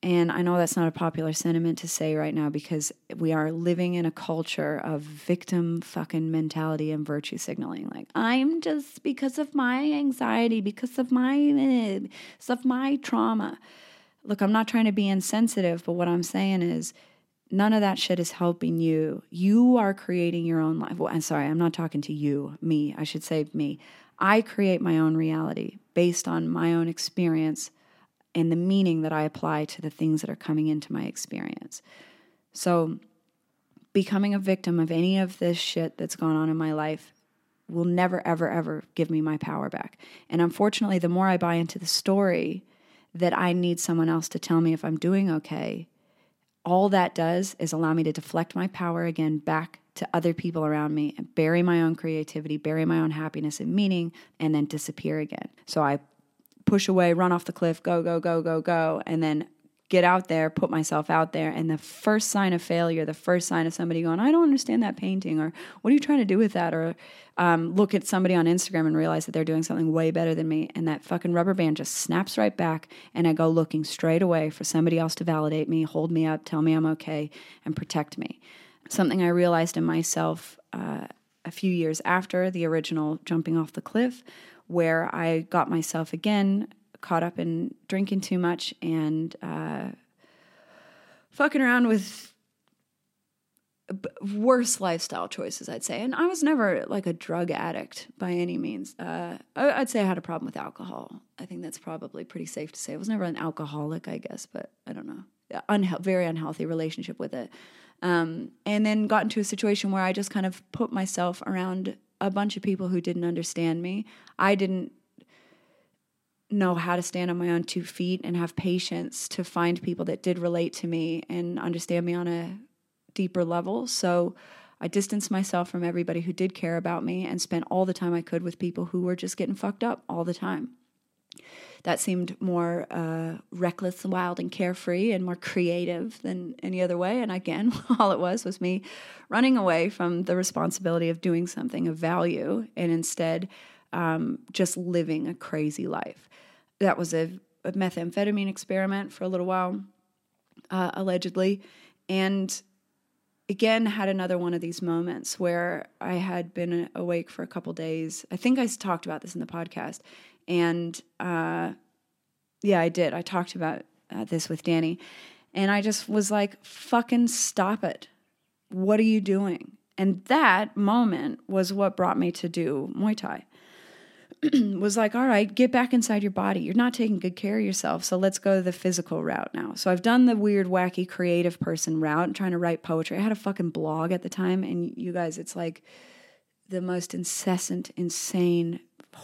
Speaker 1: And I know that's not a popular sentiment to say right now because we are living in a culture of victim fucking mentality and virtue signaling. Like, I'm just because of my anxiety, because of my, because of my trauma. Look, I'm not trying to be insensitive, but what I'm saying is none of that shit is helping you. You are creating your own life. Well, I'm sorry, I'm not talking to you, me. I should say me. I create my own reality based on my own experience and the meaning that I apply to the things that are coming into my experience. So, becoming a victim of any of this shit that's gone on in my life will never, ever, ever give me my power back. And unfortunately, the more I buy into the story that I need someone else to tell me if I'm doing okay, all that does is allow me to deflect my power again back to other people around me and bury my own creativity, bury my own happiness and meaning, and then disappear again. So I push away, run off the cliff, go, go, go, go, go, and then get out there, put myself out there. And the first sign of failure, the first sign of somebody going, I don't understand that painting, or what are you trying to do with that? Or um, look at somebody on Instagram and realize that they're doing something way better than me. And that fucking rubber band just snaps right back. And I go looking straight away for somebody else to validate me, hold me up, tell me I'm okay, and protect me. Something I realized in myself uh, a few years after the original jumping off the cliff, where I got myself again caught up in drinking too much and uh, fucking around with worse lifestyle choices, I'd say. And I was never like a drug addict by any means. Uh, I'd say I had a problem with alcohol. I think that's probably pretty safe to say. I was never an alcoholic, I guess, but I don't know. Unhe- very unhealthy relationship with it. Um, and then got into a situation where I just kind of put myself around a bunch of people who didn't understand me. I didn't know how to stand on my own two feet and have patience to find people that did relate to me and understand me on a deeper level. So I distanced myself from everybody who did care about me and spent all the time I could with people who were just getting fucked up all the time. That seemed more uh, reckless, and wild, and carefree and more creative than any other way. And again, (laughs) all it was was me running away from the responsibility of doing something of value and instead um, just living a crazy life. That was a, a methamphetamine experiment for a little while, uh, allegedly. And again had another one of these moments where I had been awake for a couple days. I think I talked about this in the podcast, and uh, yeah, I did. I talked about uh, this with Danny, and I just was like, "Fucking stop it! What are you doing?" And that moment was what brought me to do Muay Thai. (clears throat) was like, all right, get back inside your body. You're not taking good care of yourself. So let's go the physical route now. So I've done the weird, wacky, creative person route, and trying to write poetry. I had a fucking blog at the time. And you guys, it's like the most incessant, insane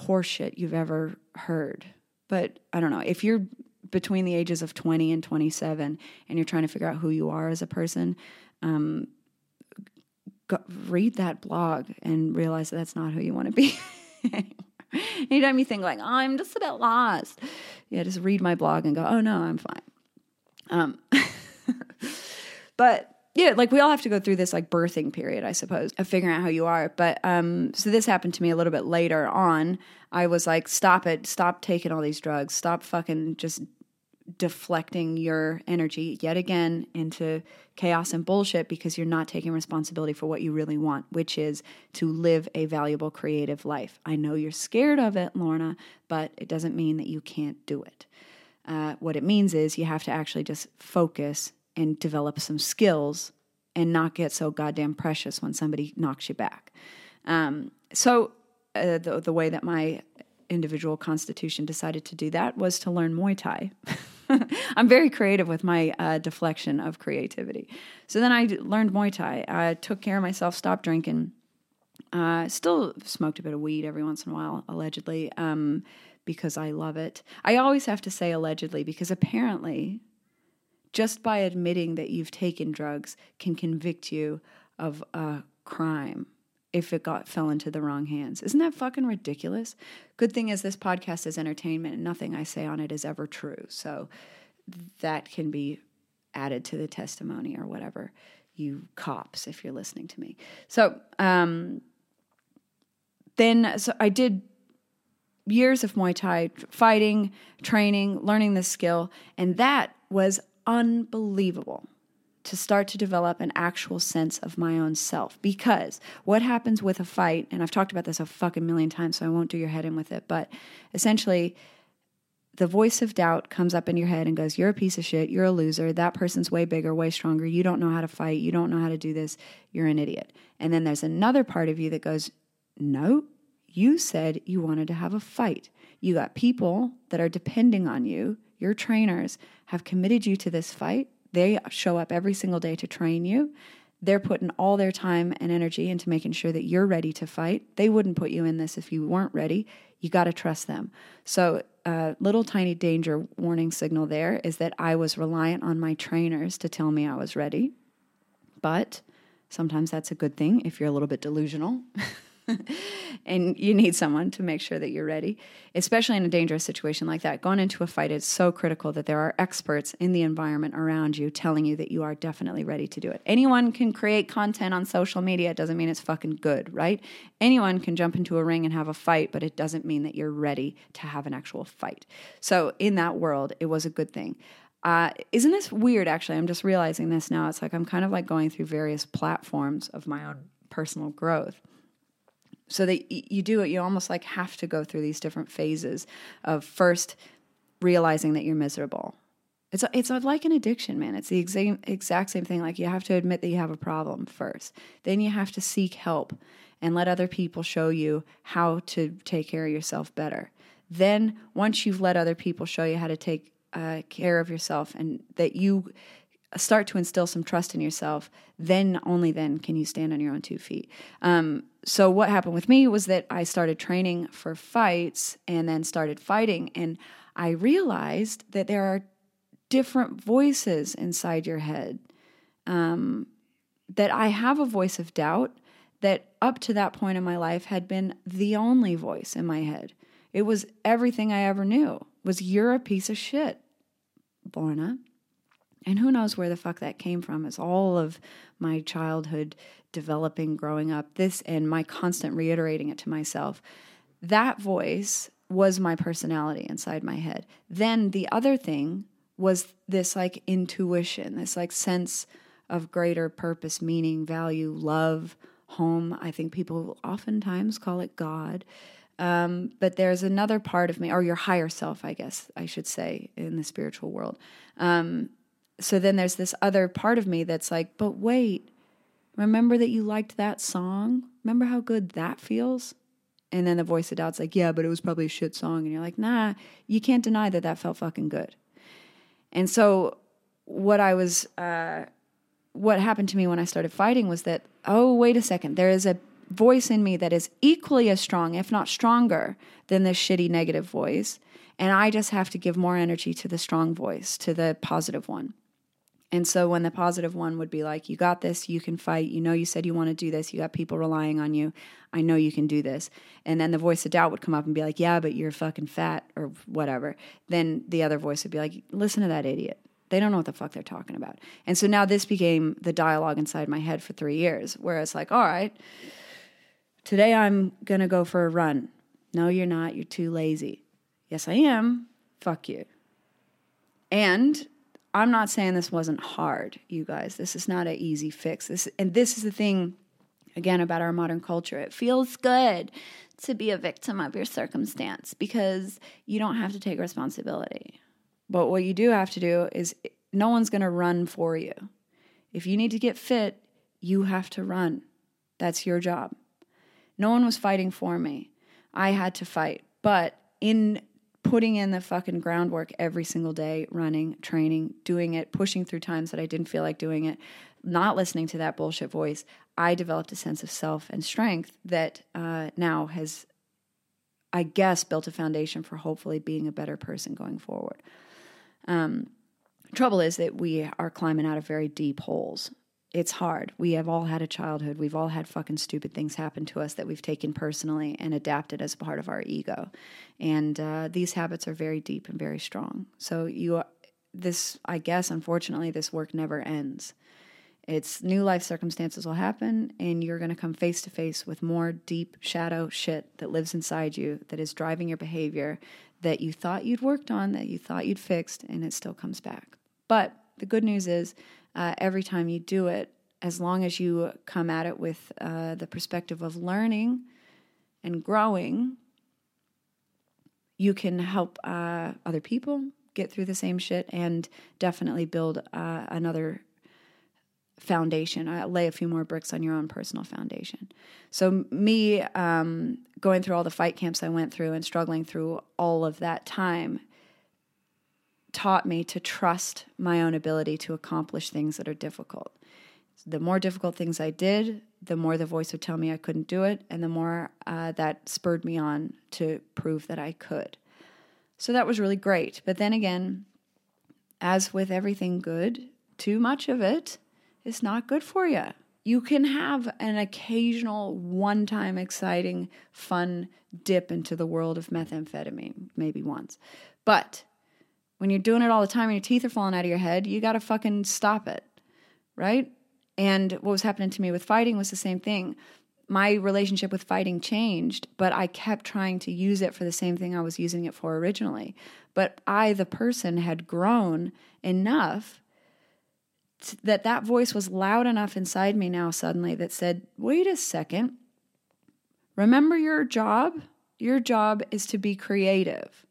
Speaker 1: horseshit you've ever heard. But I don't know. If you're between the ages of 20 and 27 and you're trying to figure out who you are as a person, um, go, read that blog and realize that that's not who you want to be. Anytime (laughs) you think like, oh, I'm just a bit lost, yeah, just read my blog and go, oh no, I'm fine. Um, (laughs) but yeah, like we all have to go through this like birthing period, I suppose, of figuring out how you are. But um, so this happened to me a little bit later on. I was like, stop it, stop taking all these drugs, stop fucking just deflecting your energy yet again into chaos and bullshit because you're not taking responsibility for what you really want, which is to live a valuable creative life. I know you're scared of it, Lorna, but it doesn't mean that you can't do it. Uh, what it means is you have to actually just focus and develop some skills and not get so goddamn precious when somebody knocks you back. Um, so, uh, the, the way that my individual constitution decided to do that was to learn Muay Thai. (laughs) I'm very creative with my uh, deflection of creativity. So then I learned Muay Thai. I took care of myself, stopped drinking. Uh, still smoked a bit of weed every once in a while, allegedly, um, because I love it. I always have to say allegedly because apparently, just by admitting that you've taken drugs can convict you of a crime if it got fell into the wrong hands. Isn't that fucking ridiculous? Good thing is this podcast is entertainment and nothing I say on it is ever true. So that can be added to the testimony or whatever you cops if you're listening to me. So um then so I did years of Muay Thai fighting, training, learning this skill and that was unbelievable to start to develop an actual sense of my own self. Because what happens with a fight, and I've talked about this a fucking million times, so I won't do your head in with it, but essentially, the voice of doubt comes up in your head and goes, You're a piece of shit. You're a loser. That person's way bigger, way stronger. You don't know how to fight. You don't know how to do this. You're an idiot. And then there's another part of you that goes, No, you said you wanted to have a fight. You got people that are depending on you. Your trainers have committed you to this fight. They show up every single day to train you. They're putting all their time and energy into making sure that you're ready to fight. They wouldn't put you in this if you weren't ready. You got to trust them. So, a uh, little tiny danger warning signal there is that I was reliant on my trainers to tell me I was ready. But sometimes that's a good thing if you're a little bit delusional. (laughs) (laughs) and you need someone to make sure that you're ready, especially in a dangerous situation like that. Going into a fight is so critical that there are experts in the environment around you telling you that you are definitely ready to do it. Anyone can create content on social media, it doesn't mean it's fucking good, right? Anyone can jump into a ring and have a fight, but it doesn't mean that you're ready to have an actual fight. So, in that world, it was a good thing. Uh, isn't this weird actually? I'm just realizing this now. It's like I'm kind of like going through various platforms of my own personal growth so that you do it you almost like have to go through these different phases of first realizing that you're miserable It's it's like an addiction, man. It's the exact exact same thing. Like you have to admit that you have a problem first. Then you have to seek help and let other people show you how to take care of yourself better. Then once you've let other people show you how to take uh, care of yourself and that you start to instill some trust in yourself, then only then can you stand on your own two feet. Um, so what happened with me was that I started training for fights and then started fighting, and I realized that there are different voices inside your head. Um, that I have a voice of doubt that up to that point in my life had been the only voice in my head. It was everything I ever knew was you're a piece of shit, Lorna. And who knows where the fuck that came from? It's all of my childhood developing, growing up, this and my constant reiterating it to myself. That voice was my personality inside my head. Then the other thing was this like intuition, this like sense of greater purpose, meaning, value, love, home. I think people oftentimes call it God. Um, but there's another part of me, or your higher self, I guess I should say, in the spiritual world. Um, so then there's this other part of me that's like, but wait, remember that you liked that song? Remember how good that feels? And then the voice of doubt's like, yeah, but it was probably a shit song. And you're like, nah, you can't deny that that felt fucking good. And so what I was, uh, what happened to me when I started fighting was that, oh, wait a second, there is a voice in me that is equally as strong, if not stronger, than this shitty negative voice. And I just have to give more energy to the strong voice, to the positive one. And so when the positive one would be like, You got this, you can fight, you know, you said you want to do this, you got people relying on you, I know you can do this. And then the voice of doubt would come up and be like, Yeah, but you're fucking fat or whatever. Then the other voice would be like, Listen to that idiot. They don't know what the fuck they're talking about. And so now this became the dialogue inside my head for three years, where it's like, All right, today I'm going to go for a run. No, you're not. You're too lazy. Yes, I am. Fuck you. And I'm not saying this wasn't hard, you guys. This is not an easy fix. This and this is the thing again about our modern culture. It feels good to be a victim of your circumstance because you don't have to take responsibility. But what you do have to do is no one's going to run for you. If you need to get fit, you have to run. That's your job. No one was fighting for me. I had to fight. But in putting in the fucking groundwork every single day, running, training, doing it, pushing through times that I didn't feel like doing it, not listening to that bullshit voice, I developed a sense of self and strength that uh, now has, I guess, built a foundation for hopefully being a better person going forward. Um, trouble is that we are climbing out of very deep holes it's hard. We have all had a childhood. We've all had fucking stupid things happen to us that we've taken personally and adapted as part of our ego. And uh, these habits are very deep and very strong. So you, are, this, I guess, unfortunately, this work never ends. It's new life circumstances will happen, and you're going to come face to face with more deep shadow shit that lives inside you that is driving your behavior that you thought you'd worked on, that you thought you'd fixed, and it still comes back. But the good news is uh, every time you do it, as long as you come at it with uh, the perspective of learning and growing, you can help uh, other people get through the same shit and definitely build uh, another foundation, uh, lay a few more bricks on your own personal foundation. So, me um, going through all the fight camps I went through and struggling through all of that time taught me to trust my own ability to accomplish things that are difficult. The more difficult things I did, the more the voice would tell me I couldn't do it, and the more uh, that spurred me on to prove that I could. So that was really great. But then again, as with everything good, too much of it is not good for you. You can have an occasional, one time exciting, fun dip into the world of methamphetamine, maybe once. But when you're doing it all the time and your teeth are falling out of your head, you got to fucking stop it. Right? And what was happening to me with fighting was the same thing. My relationship with fighting changed, but I kept trying to use it for the same thing I was using it for originally. But I, the person, had grown enough that that voice was loud enough inside me now suddenly that said, wait a second. Remember your job? Your job is to be creative.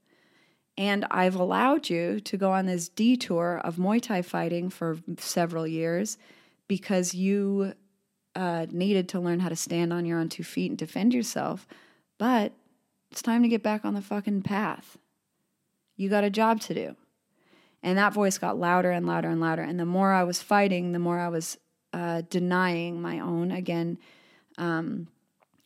Speaker 1: And I've allowed you to go on this detour of Muay Thai fighting for several years because you uh, needed to learn how to stand on your own two feet and defend yourself. But it's time to get back on the fucking path. You got a job to do. And that voice got louder and louder and louder. And the more I was fighting, the more I was uh, denying my own, again, um,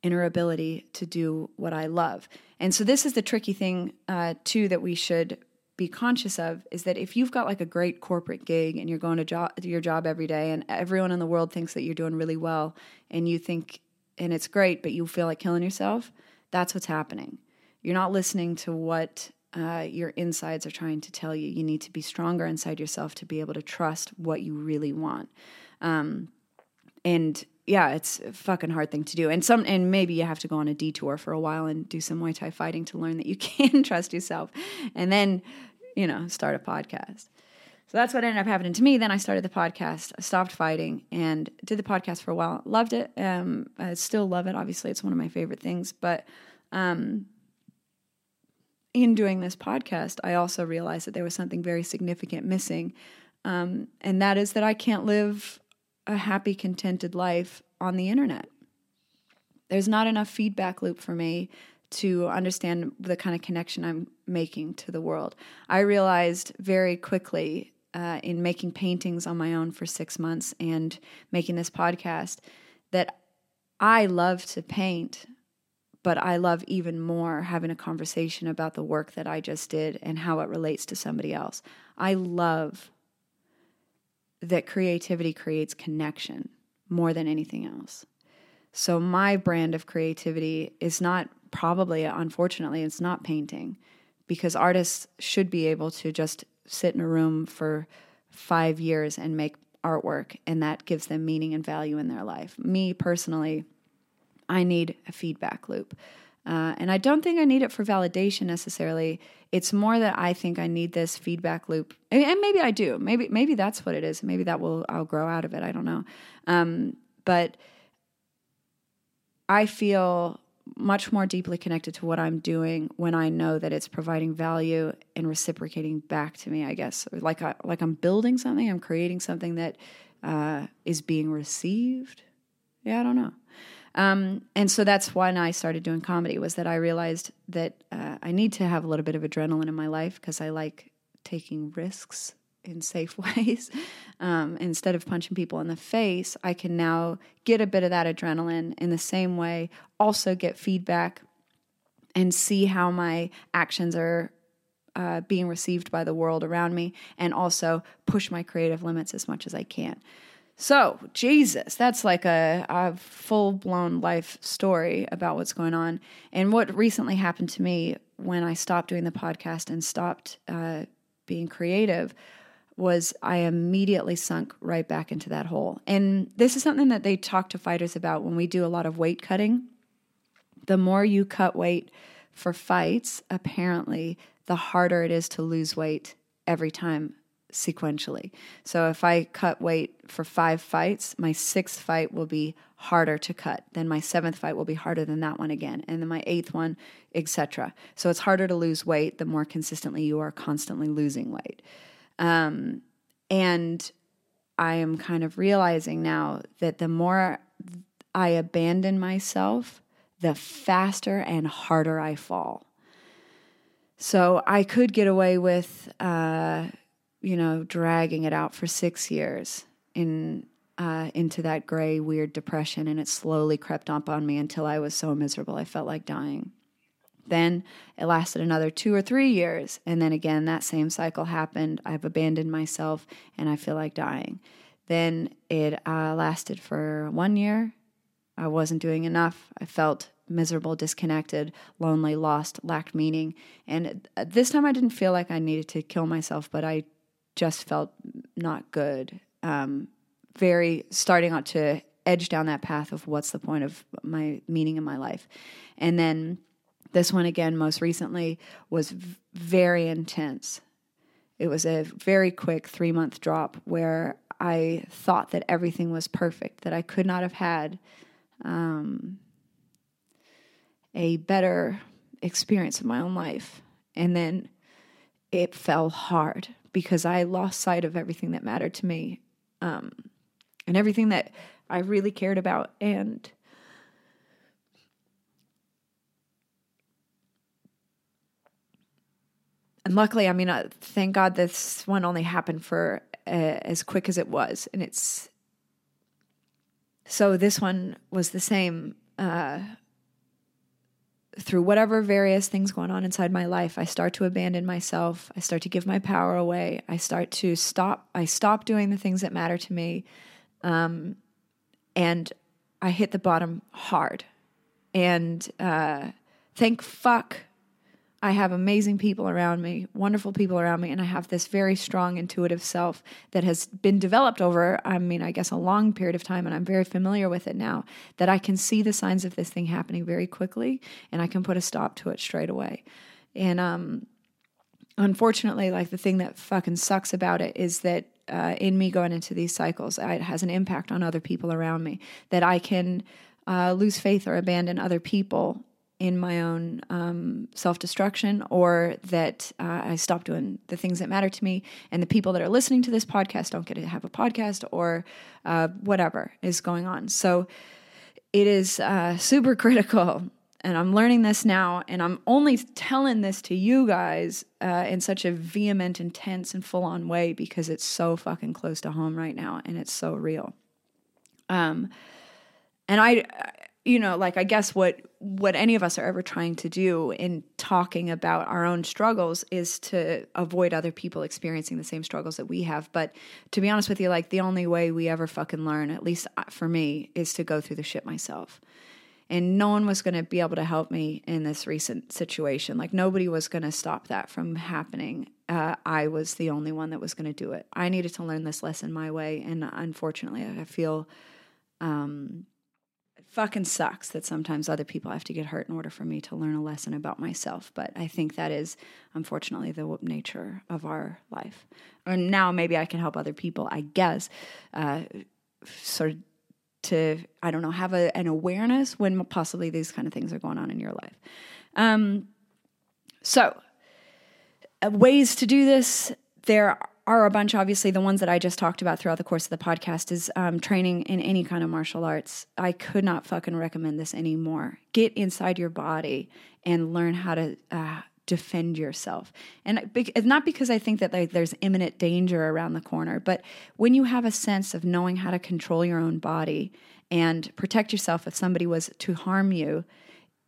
Speaker 1: inner ability to do what I love. And so this is the tricky thing uh, too that we should be conscious of is that if you've got like a great corporate gig and you're going to job your job every day and everyone in the world thinks that you're doing really well and you think and it's great but you feel like killing yourself, that's what's happening. You're not listening to what uh, your insides are trying to tell you. You need to be stronger inside yourself to be able to trust what you really want. Um, and yeah, it's a fucking hard thing to do. And some and maybe you have to go on a detour for a while and do some Muay Thai fighting to learn that you (laughs) can trust yourself. And then, you know, start a podcast. So that's what ended up happening to me. Then I started the podcast, stopped fighting and did the podcast for a while. Loved it. Um, I still love it. Obviously, it's one of my favorite things. But um, in doing this podcast, I also realized that there was something very significant missing. Um, and that is that I can't live a happy, contented life on the internet. There's not enough feedback loop for me to understand the kind of connection I'm making to the world. I realized very quickly uh, in making paintings on my own for six months and making this podcast that I love to paint, but I love even more having a conversation about the work that I just did and how it relates to somebody else. I love that creativity creates connection more than anything else. So my brand of creativity is not probably unfortunately it's not painting because artists should be able to just sit in a room for 5 years and make artwork and that gives them meaning and value in their life. Me personally I need a feedback loop. Uh, and I don't think I need it for validation necessarily. It's more that I think I need this feedback loop, and, maybe I do. Maybe maybe that's what it is. Maybe that will I'll grow out of it. I don't know. Um, but I feel much more deeply connected to what I'm doing when I know that it's providing value and reciprocating back to me. I guess like I, like I'm building something, I'm creating something that uh, is being received. Yeah, I don't know. Um, and so that's when I started doing comedy was that I realized that uh, I need to have a little bit of adrenaline in my life because I like taking risks in safe (laughs) ways. Um, instead of punching people in the face, I can now get a bit of that adrenaline in the same way, also get feedback and see how my actions are uh, being received by the world around me, and also push my creative limits as much as I can. So, Jesus, that's like a, a full blown life story about what's going on. And what recently happened to me when I stopped doing the podcast and stopped uh, being creative was I immediately sunk right back into that hole. And this is something that they talk to fighters about when we do a lot of weight cutting. The more you cut weight for fights, apparently, the harder it is to lose weight every time sequentially. So if I cut weight for five fights, my sixth fight will be harder to cut. Then my seventh fight will be harder than that one again, and then my eighth one, etc. So it's harder to lose weight the more consistently you are constantly losing weight. Um, and I am kind of realizing now that the more I abandon myself, the faster and harder I fall. So I could get away with. Uh, you know, dragging it out for six years in uh, into that gray, weird depression, and it slowly crept up on me until I was so miserable I felt like dying. Then it lasted another two or three years, and then again that same cycle happened. I've abandoned myself, and I feel like dying. Then it uh, lasted for one year. I wasn't doing enough. I felt miserable, disconnected, lonely, lost, lacked meaning. And this time I didn't feel like I needed to kill myself, but I just felt not good. Um, very starting out to edge down that path of what's the point of my meaning in my life. And then this one again, most recently, was v- very intense. It was a very quick three month drop where I thought that everything was perfect, that I could not have had um, a better experience of my own life. And then it fell hard because I lost sight of everything that mattered to me um, and everything that I really cared about. And and luckily, I mean, uh, thank God this one only happened for uh, as quick as it was, and it's so this one was the same. Uh, through whatever various things going on inside my life, I start to abandon myself. I start to give my power away. I start to stop. I stop doing the things that matter to me, um, and I hit the bottom hard. And uh, thank fuck I have amazing people around me, wonderful people around me, and I have this very strong intuitive self that has been developed over, I mean, I guess a long period of time, and I'm very familiar with it now, that I can see the signs of this thing happening very quickly and I can put a stop to it straight away. And um, unfortunately, like the thing that fucking sucks about it is that uh, in me going into these cycles, it has an impact on other people around me, that I can. Uh, lose faith or abandon other people in my own um, self destruction or that uh, I stop doing the things that matter to me and the people that are listening to this podcast don't get to have a podcast or uh, whatever is going on. So it is uh, super (laughs) critical. And I'm learning this now, and I'm only telling this to you guys uh, in such a vehement, intense, and full on way because it's so fucking close to home right now and it's so real. Um, and I, you know like i guess what what any of us are ever trying to do in talking about our own struggles is to avoid other people experiencing the same struggles that we have. But to be honest with you like the only way we ever fucking learn at least uh, for me is to go through the shit myself. And no one was going to be able to help me in this recent situation. Like nobody was going to stop that from happening. Uh, i was the only one that was going to do it. I needed to learn this lesson my way and unfortunately i feel um, fucking sucks that sometimes other people have to get hurt in order for me to learn a lesson about myself. But I think that is unfortunately the nature of our life. And now maybe I can help other people, I guess, uh, sort of to, I don't know, have a, an awareness when possibly these kind of things are going on in your life. Um, so, uh, ways to do this, there are a bunch, obviously, the ones that I just talked about throughout the course of the podcast is um, training in any kind of martial arts. I could not fucking recommend this anymore. Get inside your body and learn how to uh, defend yourself. And not because I think that there's imminent danger around the corner, but when you have a sense of knowing how to control your own body and protect yourself if somebody was to harm you,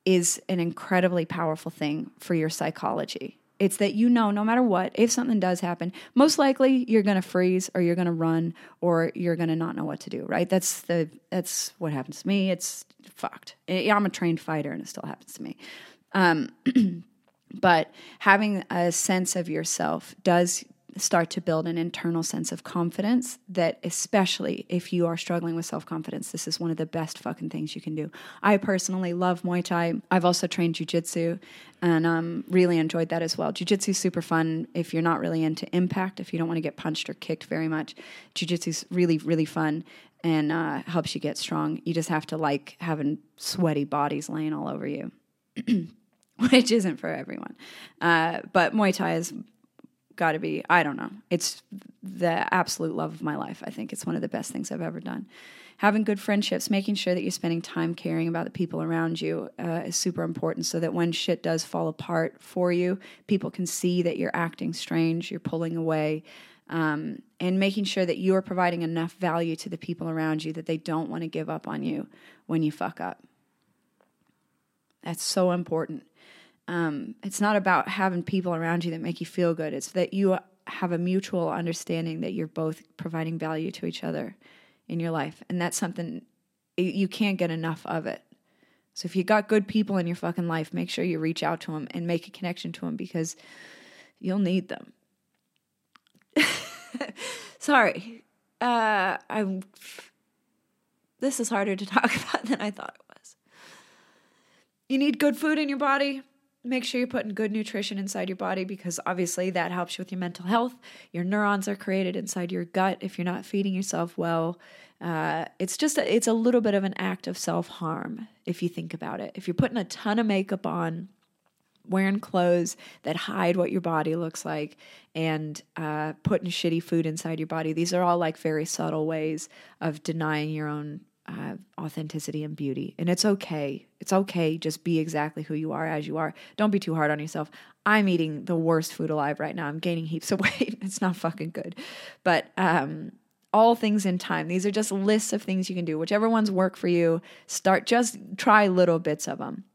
Speaker 1: is an incredibly powerful thing for your psychology. It's that you know no matter what, if something does happen, most likely you're going to freeze or you're going to run or you're going to not know what to do, right? That's the that's what happens to me. It's fucked. I'm a trained fighter and it still happens to me. Um, (clears throat) but having a sense of yourself does start to build an internal sense of confidence that especially if you are struggling with self-confidence this is one of the best fucking things you can do. I personally love muay thai. I've also trained jiu-jitsu and um, really enjoyed that as well. Jiu-jitsu super fun if you're not really into impact if you don't want to get punched or kicked very much. Jiu-jitsu is really really fun and uh, helps you get strong. You just have to like having sweaty bodies laying all over you (clears throat) which isn't for everyone. Uh, but muay thai is got to be, I don't know. It's the absolute love of my life. I think it's one of the best things I've ever done. Having good friendships, making sure that you're spending time caring about the people around you uh, is super important so that when shit does fall apart for you, people can see that you're acting strange, you're pulling away, um, and making sure that you are providing enough value to the people around you that they don't want to give up on you when you fuck up. That's so important. Um, it's not about having people around you that make you feel good. It's that you have a mutual understanding that you're both providing value to each other in your life. And that's something you can't get enough of it. So if you got good people in your fucking life, make sure you reach out to them and make a connection to them because you'll need them. (laughs) Sorry. Uh, I'm this is harder to (laughs) talk about than I thought it was. You need good food in your body make sure you're putting good nutrition inside your body because obviously that helps you with your mental health. Your neurons are created inside your gut if you're not feeding yourself well. Uh, it's just a, it's a little bit of an act of self harm if you think about it. If you're putting a ton of makeup on wearing clothes that hide what your body looks like and uh, putting shitty food inside your body. These are all like very subtle ways of denying your own uh, authenticity and beauty. And it's okay. It's okay. Just be exactly who you are as you are. Don't be too hard on yourself. I'm eating the worst food alive right now. I'm gaining heaps of (laughs) weight. It's not fucking good. But um, all things in time. These are just lists of things you can do. Whichever ones work for you, start just try little bits of them.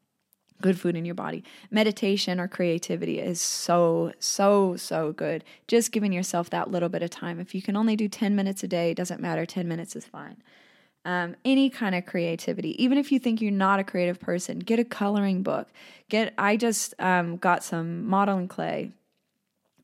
Speaker 1: Good food in your body. Meditation or creativity is so, so, so good. Just giving yourself that little bit of time. If you can only do 10 minutes a day, it doesn't matter. 10 minutes is fine. Um, any kind of creativity, even if you think you're not a creative person, get a coloring book. Get. I just um, got some modeling clay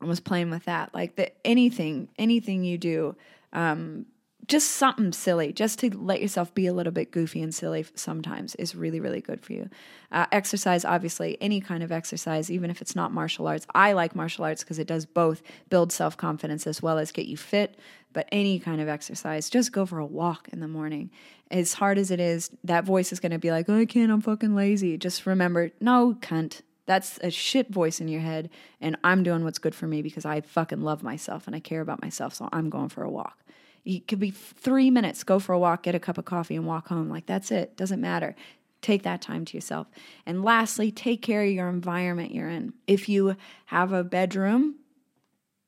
Speaker 1: and was playing with that. Like the anything, anything you do, um, just something silly, just to let yourself be a little bit goofy and silly sometimes is really, really good for you. Uh, exercise, obviously, any kind of exercise, even if it's not martial arts. I like martial arts because it does both build self confidence as well as get you fit. But any kind of exercise, just go for a walk in the morning. As hard as it is, that voice is going to be like, oh, I can't, I'm fucking lazy. Just remember, no, cunt. That's a shit voice in your head. And I'm doing what's good for me because I fucking love myself and I care about myself. So I'm going for a walk. It could be three minutes, go for a walk, get a cup of coffee, and walk home. Like that's it. Doesn't matter. Take that time to yourself. And lastly, take care of your environment you're in. If you have a bedroom,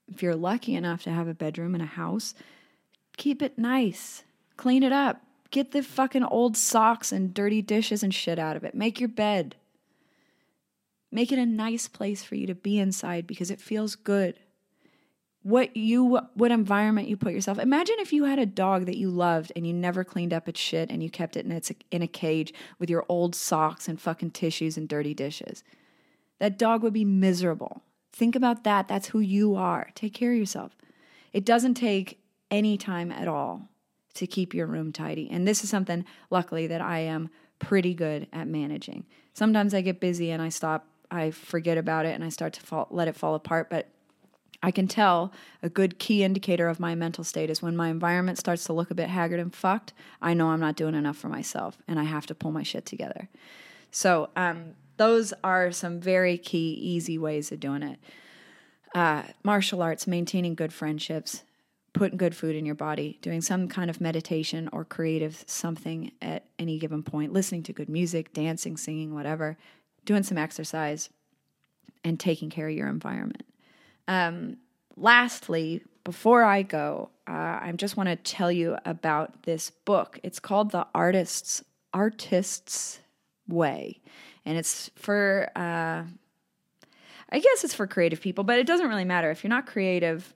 Speaker 1: if you're lucky enough to have a bedroom in a house, keep it nice, clean it up, get the fucking old socks and dirty dishes and shit out of it. Make your bed. Make it a nice place for you to be inside because it feels good. What you what environment you put yourself. Imagine if you had a dog that you loved and you never cleaned up its shit and you kept it in its in a cage with your old socks and fucking tissues and dirty dishes. That dog would be miserable. Think about that. That's who you are. Take care of yourself. It doesn't take any time at all to keep your room tidy. And this is something, luckily, that I am pretty good at managing. Sometimes I get busy and I stop I forget about it and I start to fall, let it fall apart. But I can tell a good key indicator of my mental state is when my environment starts to look a bit haggard and fucked. I know I'm not doing enough for myself and I have to pull my shit together. So, um, those are some very key, easy ways of doing it. Uh, martial arts, maintaining good friendships, putting good food in your body, doing some kind of meditation or creative something at any given point, listening to good music, dancing, singing, whatever, doing some exercise, and taking care of your environment. Um, lastly, before I go, uh, I just want to tell you about this book. It's called The Artist's Artist's Way, and it's for. Uh, I guess it's for creative people, but it doesn't really matter if you're not creative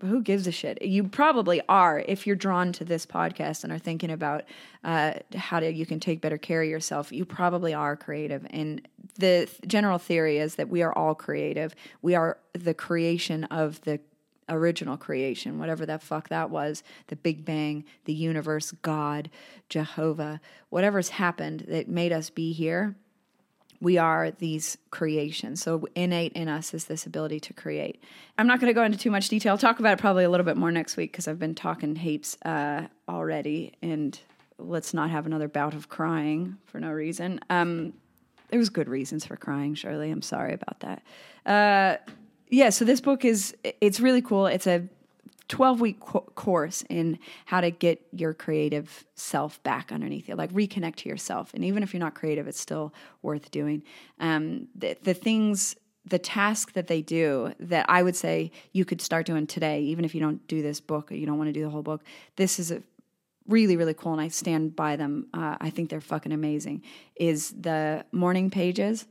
Speaker 1: who gives a shit? You probably are if you're drawn to this podcast and are thinking about uh, how to you can take better care of yourself. You probably are creative, and the general theory is that we are all creative. We are the creation of the original creation, whatever that fuck that was, the Big Bang, the universe, God, Jehovah, whatever's happened that made us be here we are these creations. So innate in us is this ability to create. I'm not going to go into too much detail. I'll talk about it probably a little bit more next week because I've been talking heaps uh, already, and let's not have another bout of crying for no reason. Um, there was good reasons for crying, Shirley. I'm sorry about that. Uh, yeah, so this book is it's really cool. It's a 12 week co- course in how to get your creative self back underneath you, like reconnect to yourself. And even if you're not creative, it's still worth doing. Um, the, the things, the task that they do that I would say you could start doing today, even if you don't do this book or you don't want to do the whole book, this is a really really cool and i stand by them uh, i think they're fucking amazing is the morning pages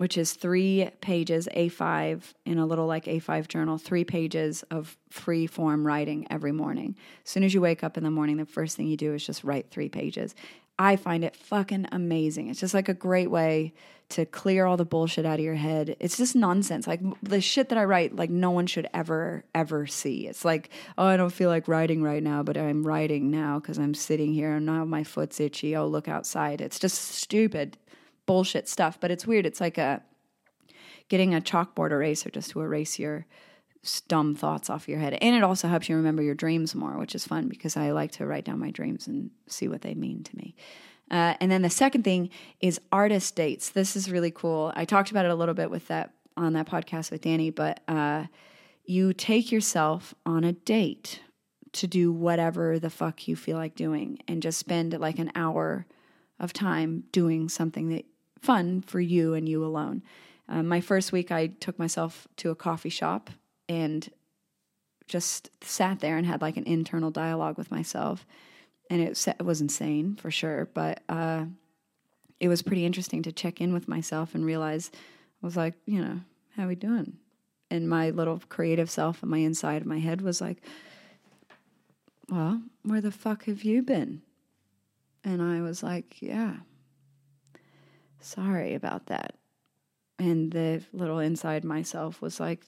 Speaker 1: which is three pages A5 in a little like A5 journal, three pages of free form writing every morning. As soon as you wake up in the morning, the first thing you do is just write three pages. I find it fucking amazing. It's just like a great way to clear all the bullshit out of your head. It's just nonsense. Like the shit that I write, like no one should ever, ever see. It's like, oh, I don't feel like writing right now, but I'm writing now because I'm sitting here and now my foot's itchy. Oh, look outside. It's just stupid bullshit stuff, but it's weird. It's like a getting a chalkboard eraser just to erase your dumb thoughts off your head. And it also helps you remember your dreams more, which is fun because I like to write down my dreams and see what they mean to me. Uh, and then the second thing is artist dates. This is really cool. I talked about it a little bit with that on that podcast with Danny, but uh, you take yourself on a date to do whatever the fuck you feel like doing and just spend like an hour of time doing something that fun for you and you alone. Uh, my first week, I took myself to a coffee shop and just sat there and had like an internal dialogue with myself. And it, it was insane for sure, but uh, it was pretty interesting to check in with myself and realize I was like, you know, how we doing? And my little creative self and my inside of my head was like, well, where the fuck have you been? And I was like, yeah, sorry about that. And the little inside myself was like,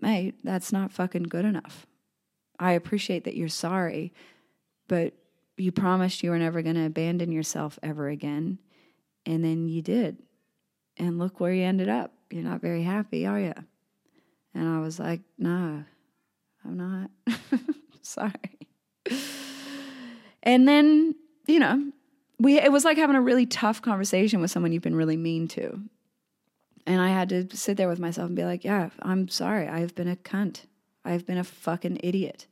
Speaker 1: mate, that's not fucking good enough. I appreciate that you're sorry, but you promised you were never going to abandon yourself ever again. And then you did. And look where you ended up. You're not very happy, are you? And I was like, no, I'm not. (laughs) sorry. And then, you know, we it was like having a really tough conversation with someone you've been really mean to. And I had to sit there with myself and be like, yeah, I'm sorry. I've been a cunt. I've been a fucking idiot.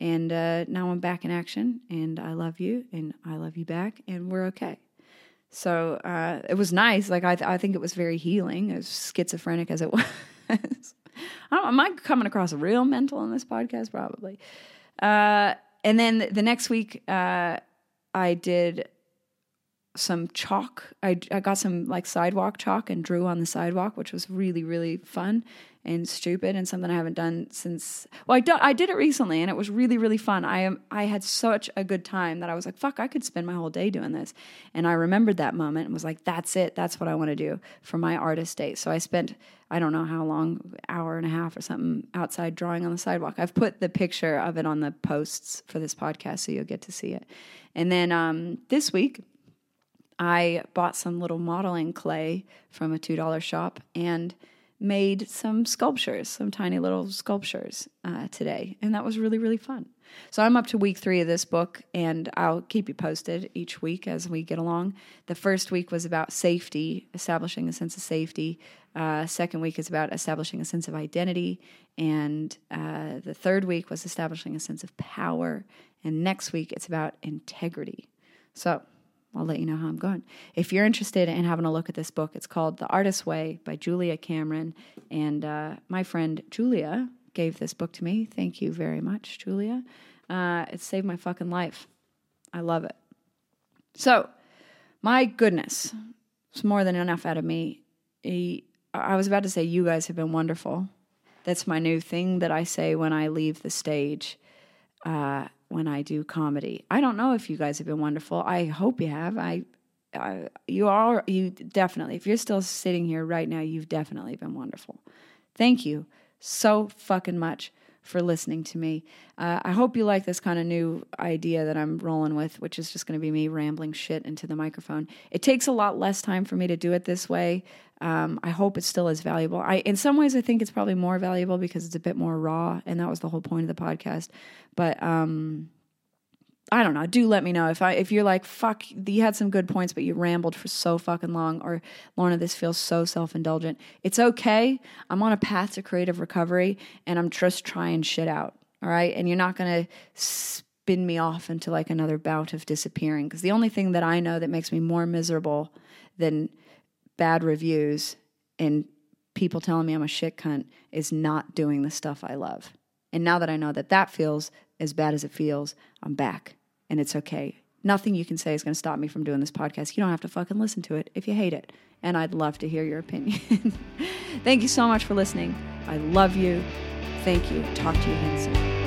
Speaker 1: And uh, now I'm back in action and I love you and I love you back and we're okay. So uh, it was nice. Like, I, th- I think it was very healing, as schizophrenic as it (laughs) was. I'm I coming across real mental in this podcast? Probably. Uh, and then the next week, uh, I did some chalk. I, I got some like sidewalk chalk and drew on the sidewalk, which was really, really fun and stupid and something I haven't done since. Well, I, do, I did it recently and it was really, really fun. I am I had such a good time that I was like, fuck, I could spend my whole day doing this. And I remembered that moment and was like, that's it. That's what I want to do for my artist day. So I spent I don't know how long, hour and a half or something outside drawing on the sidewalk. I've put the picture of it on the posts for this podcast so you'll get to see it. And then um, this week I bought some little modeling clay from a $2 shop and made some sculptures, some tiny little sculptures uh, today. And that was really, really fun. So I'm up to week three of this book, and I'll keep you posted each week as we get along. The first week was about safety, establishing a sense of safety. Uh, second week is about establishing a sense of identity. And uh, the third week was establishing a sense of power. And next week, it's about integrity. So I'll let you know how I'm going. If you're interested in having a look at this book, it's called The Artist's Way by Julia Cameron. And uh, my friend Julia gave this book to me. Thank you very much, Julia. Uh, it saved my fucking life. I love it. So, my goodness, it's more than enough out of me. I was about to say, you guys have been wonderful. That's my new thing that I say when I leave the stage. Uh, when I do comedy. I don't know if you guys have been wonderful. I hope you have. I, I you are you definitely. If you're still sitting here right now, you've definitely been wonderful. Thank you so fucking much for listening to me. Uh, I hope you like this kind of new idea that I'm rolling with, which is just going to be me rambling shit into the microphone. It takes a lot less time for me to do it this way. Um, I hope it still is valuable. I, in some ways, I think it's probably more valuable because it's a bit more raw, and that was the whole point of the podcast. But um, I don't know. Do let me know if I if you're like fuck. You had some good points, but you rambled for so fucking long. Or Lorna, this feels so self indulgent. It's okay. I'm on a path to creative recovery, and I'm just trying shit out. All right, and you're not gonna spin me off into like another bout of disappearing. Because the only thing that I know that makes me more miserable than bad reviews and people telling me I'm a shit cunt is not doing the stuff I love. And now that I know that that feels as bad as it feels, I'm back and it's okay. Nothing you can say is going to stop me from doing this podcast. You don't have to fucking listen to it if you hate it. And I'd love to hear your opinion. (laughs) Thank you so much for listening. I love you. Thank you. Talk to you again soon.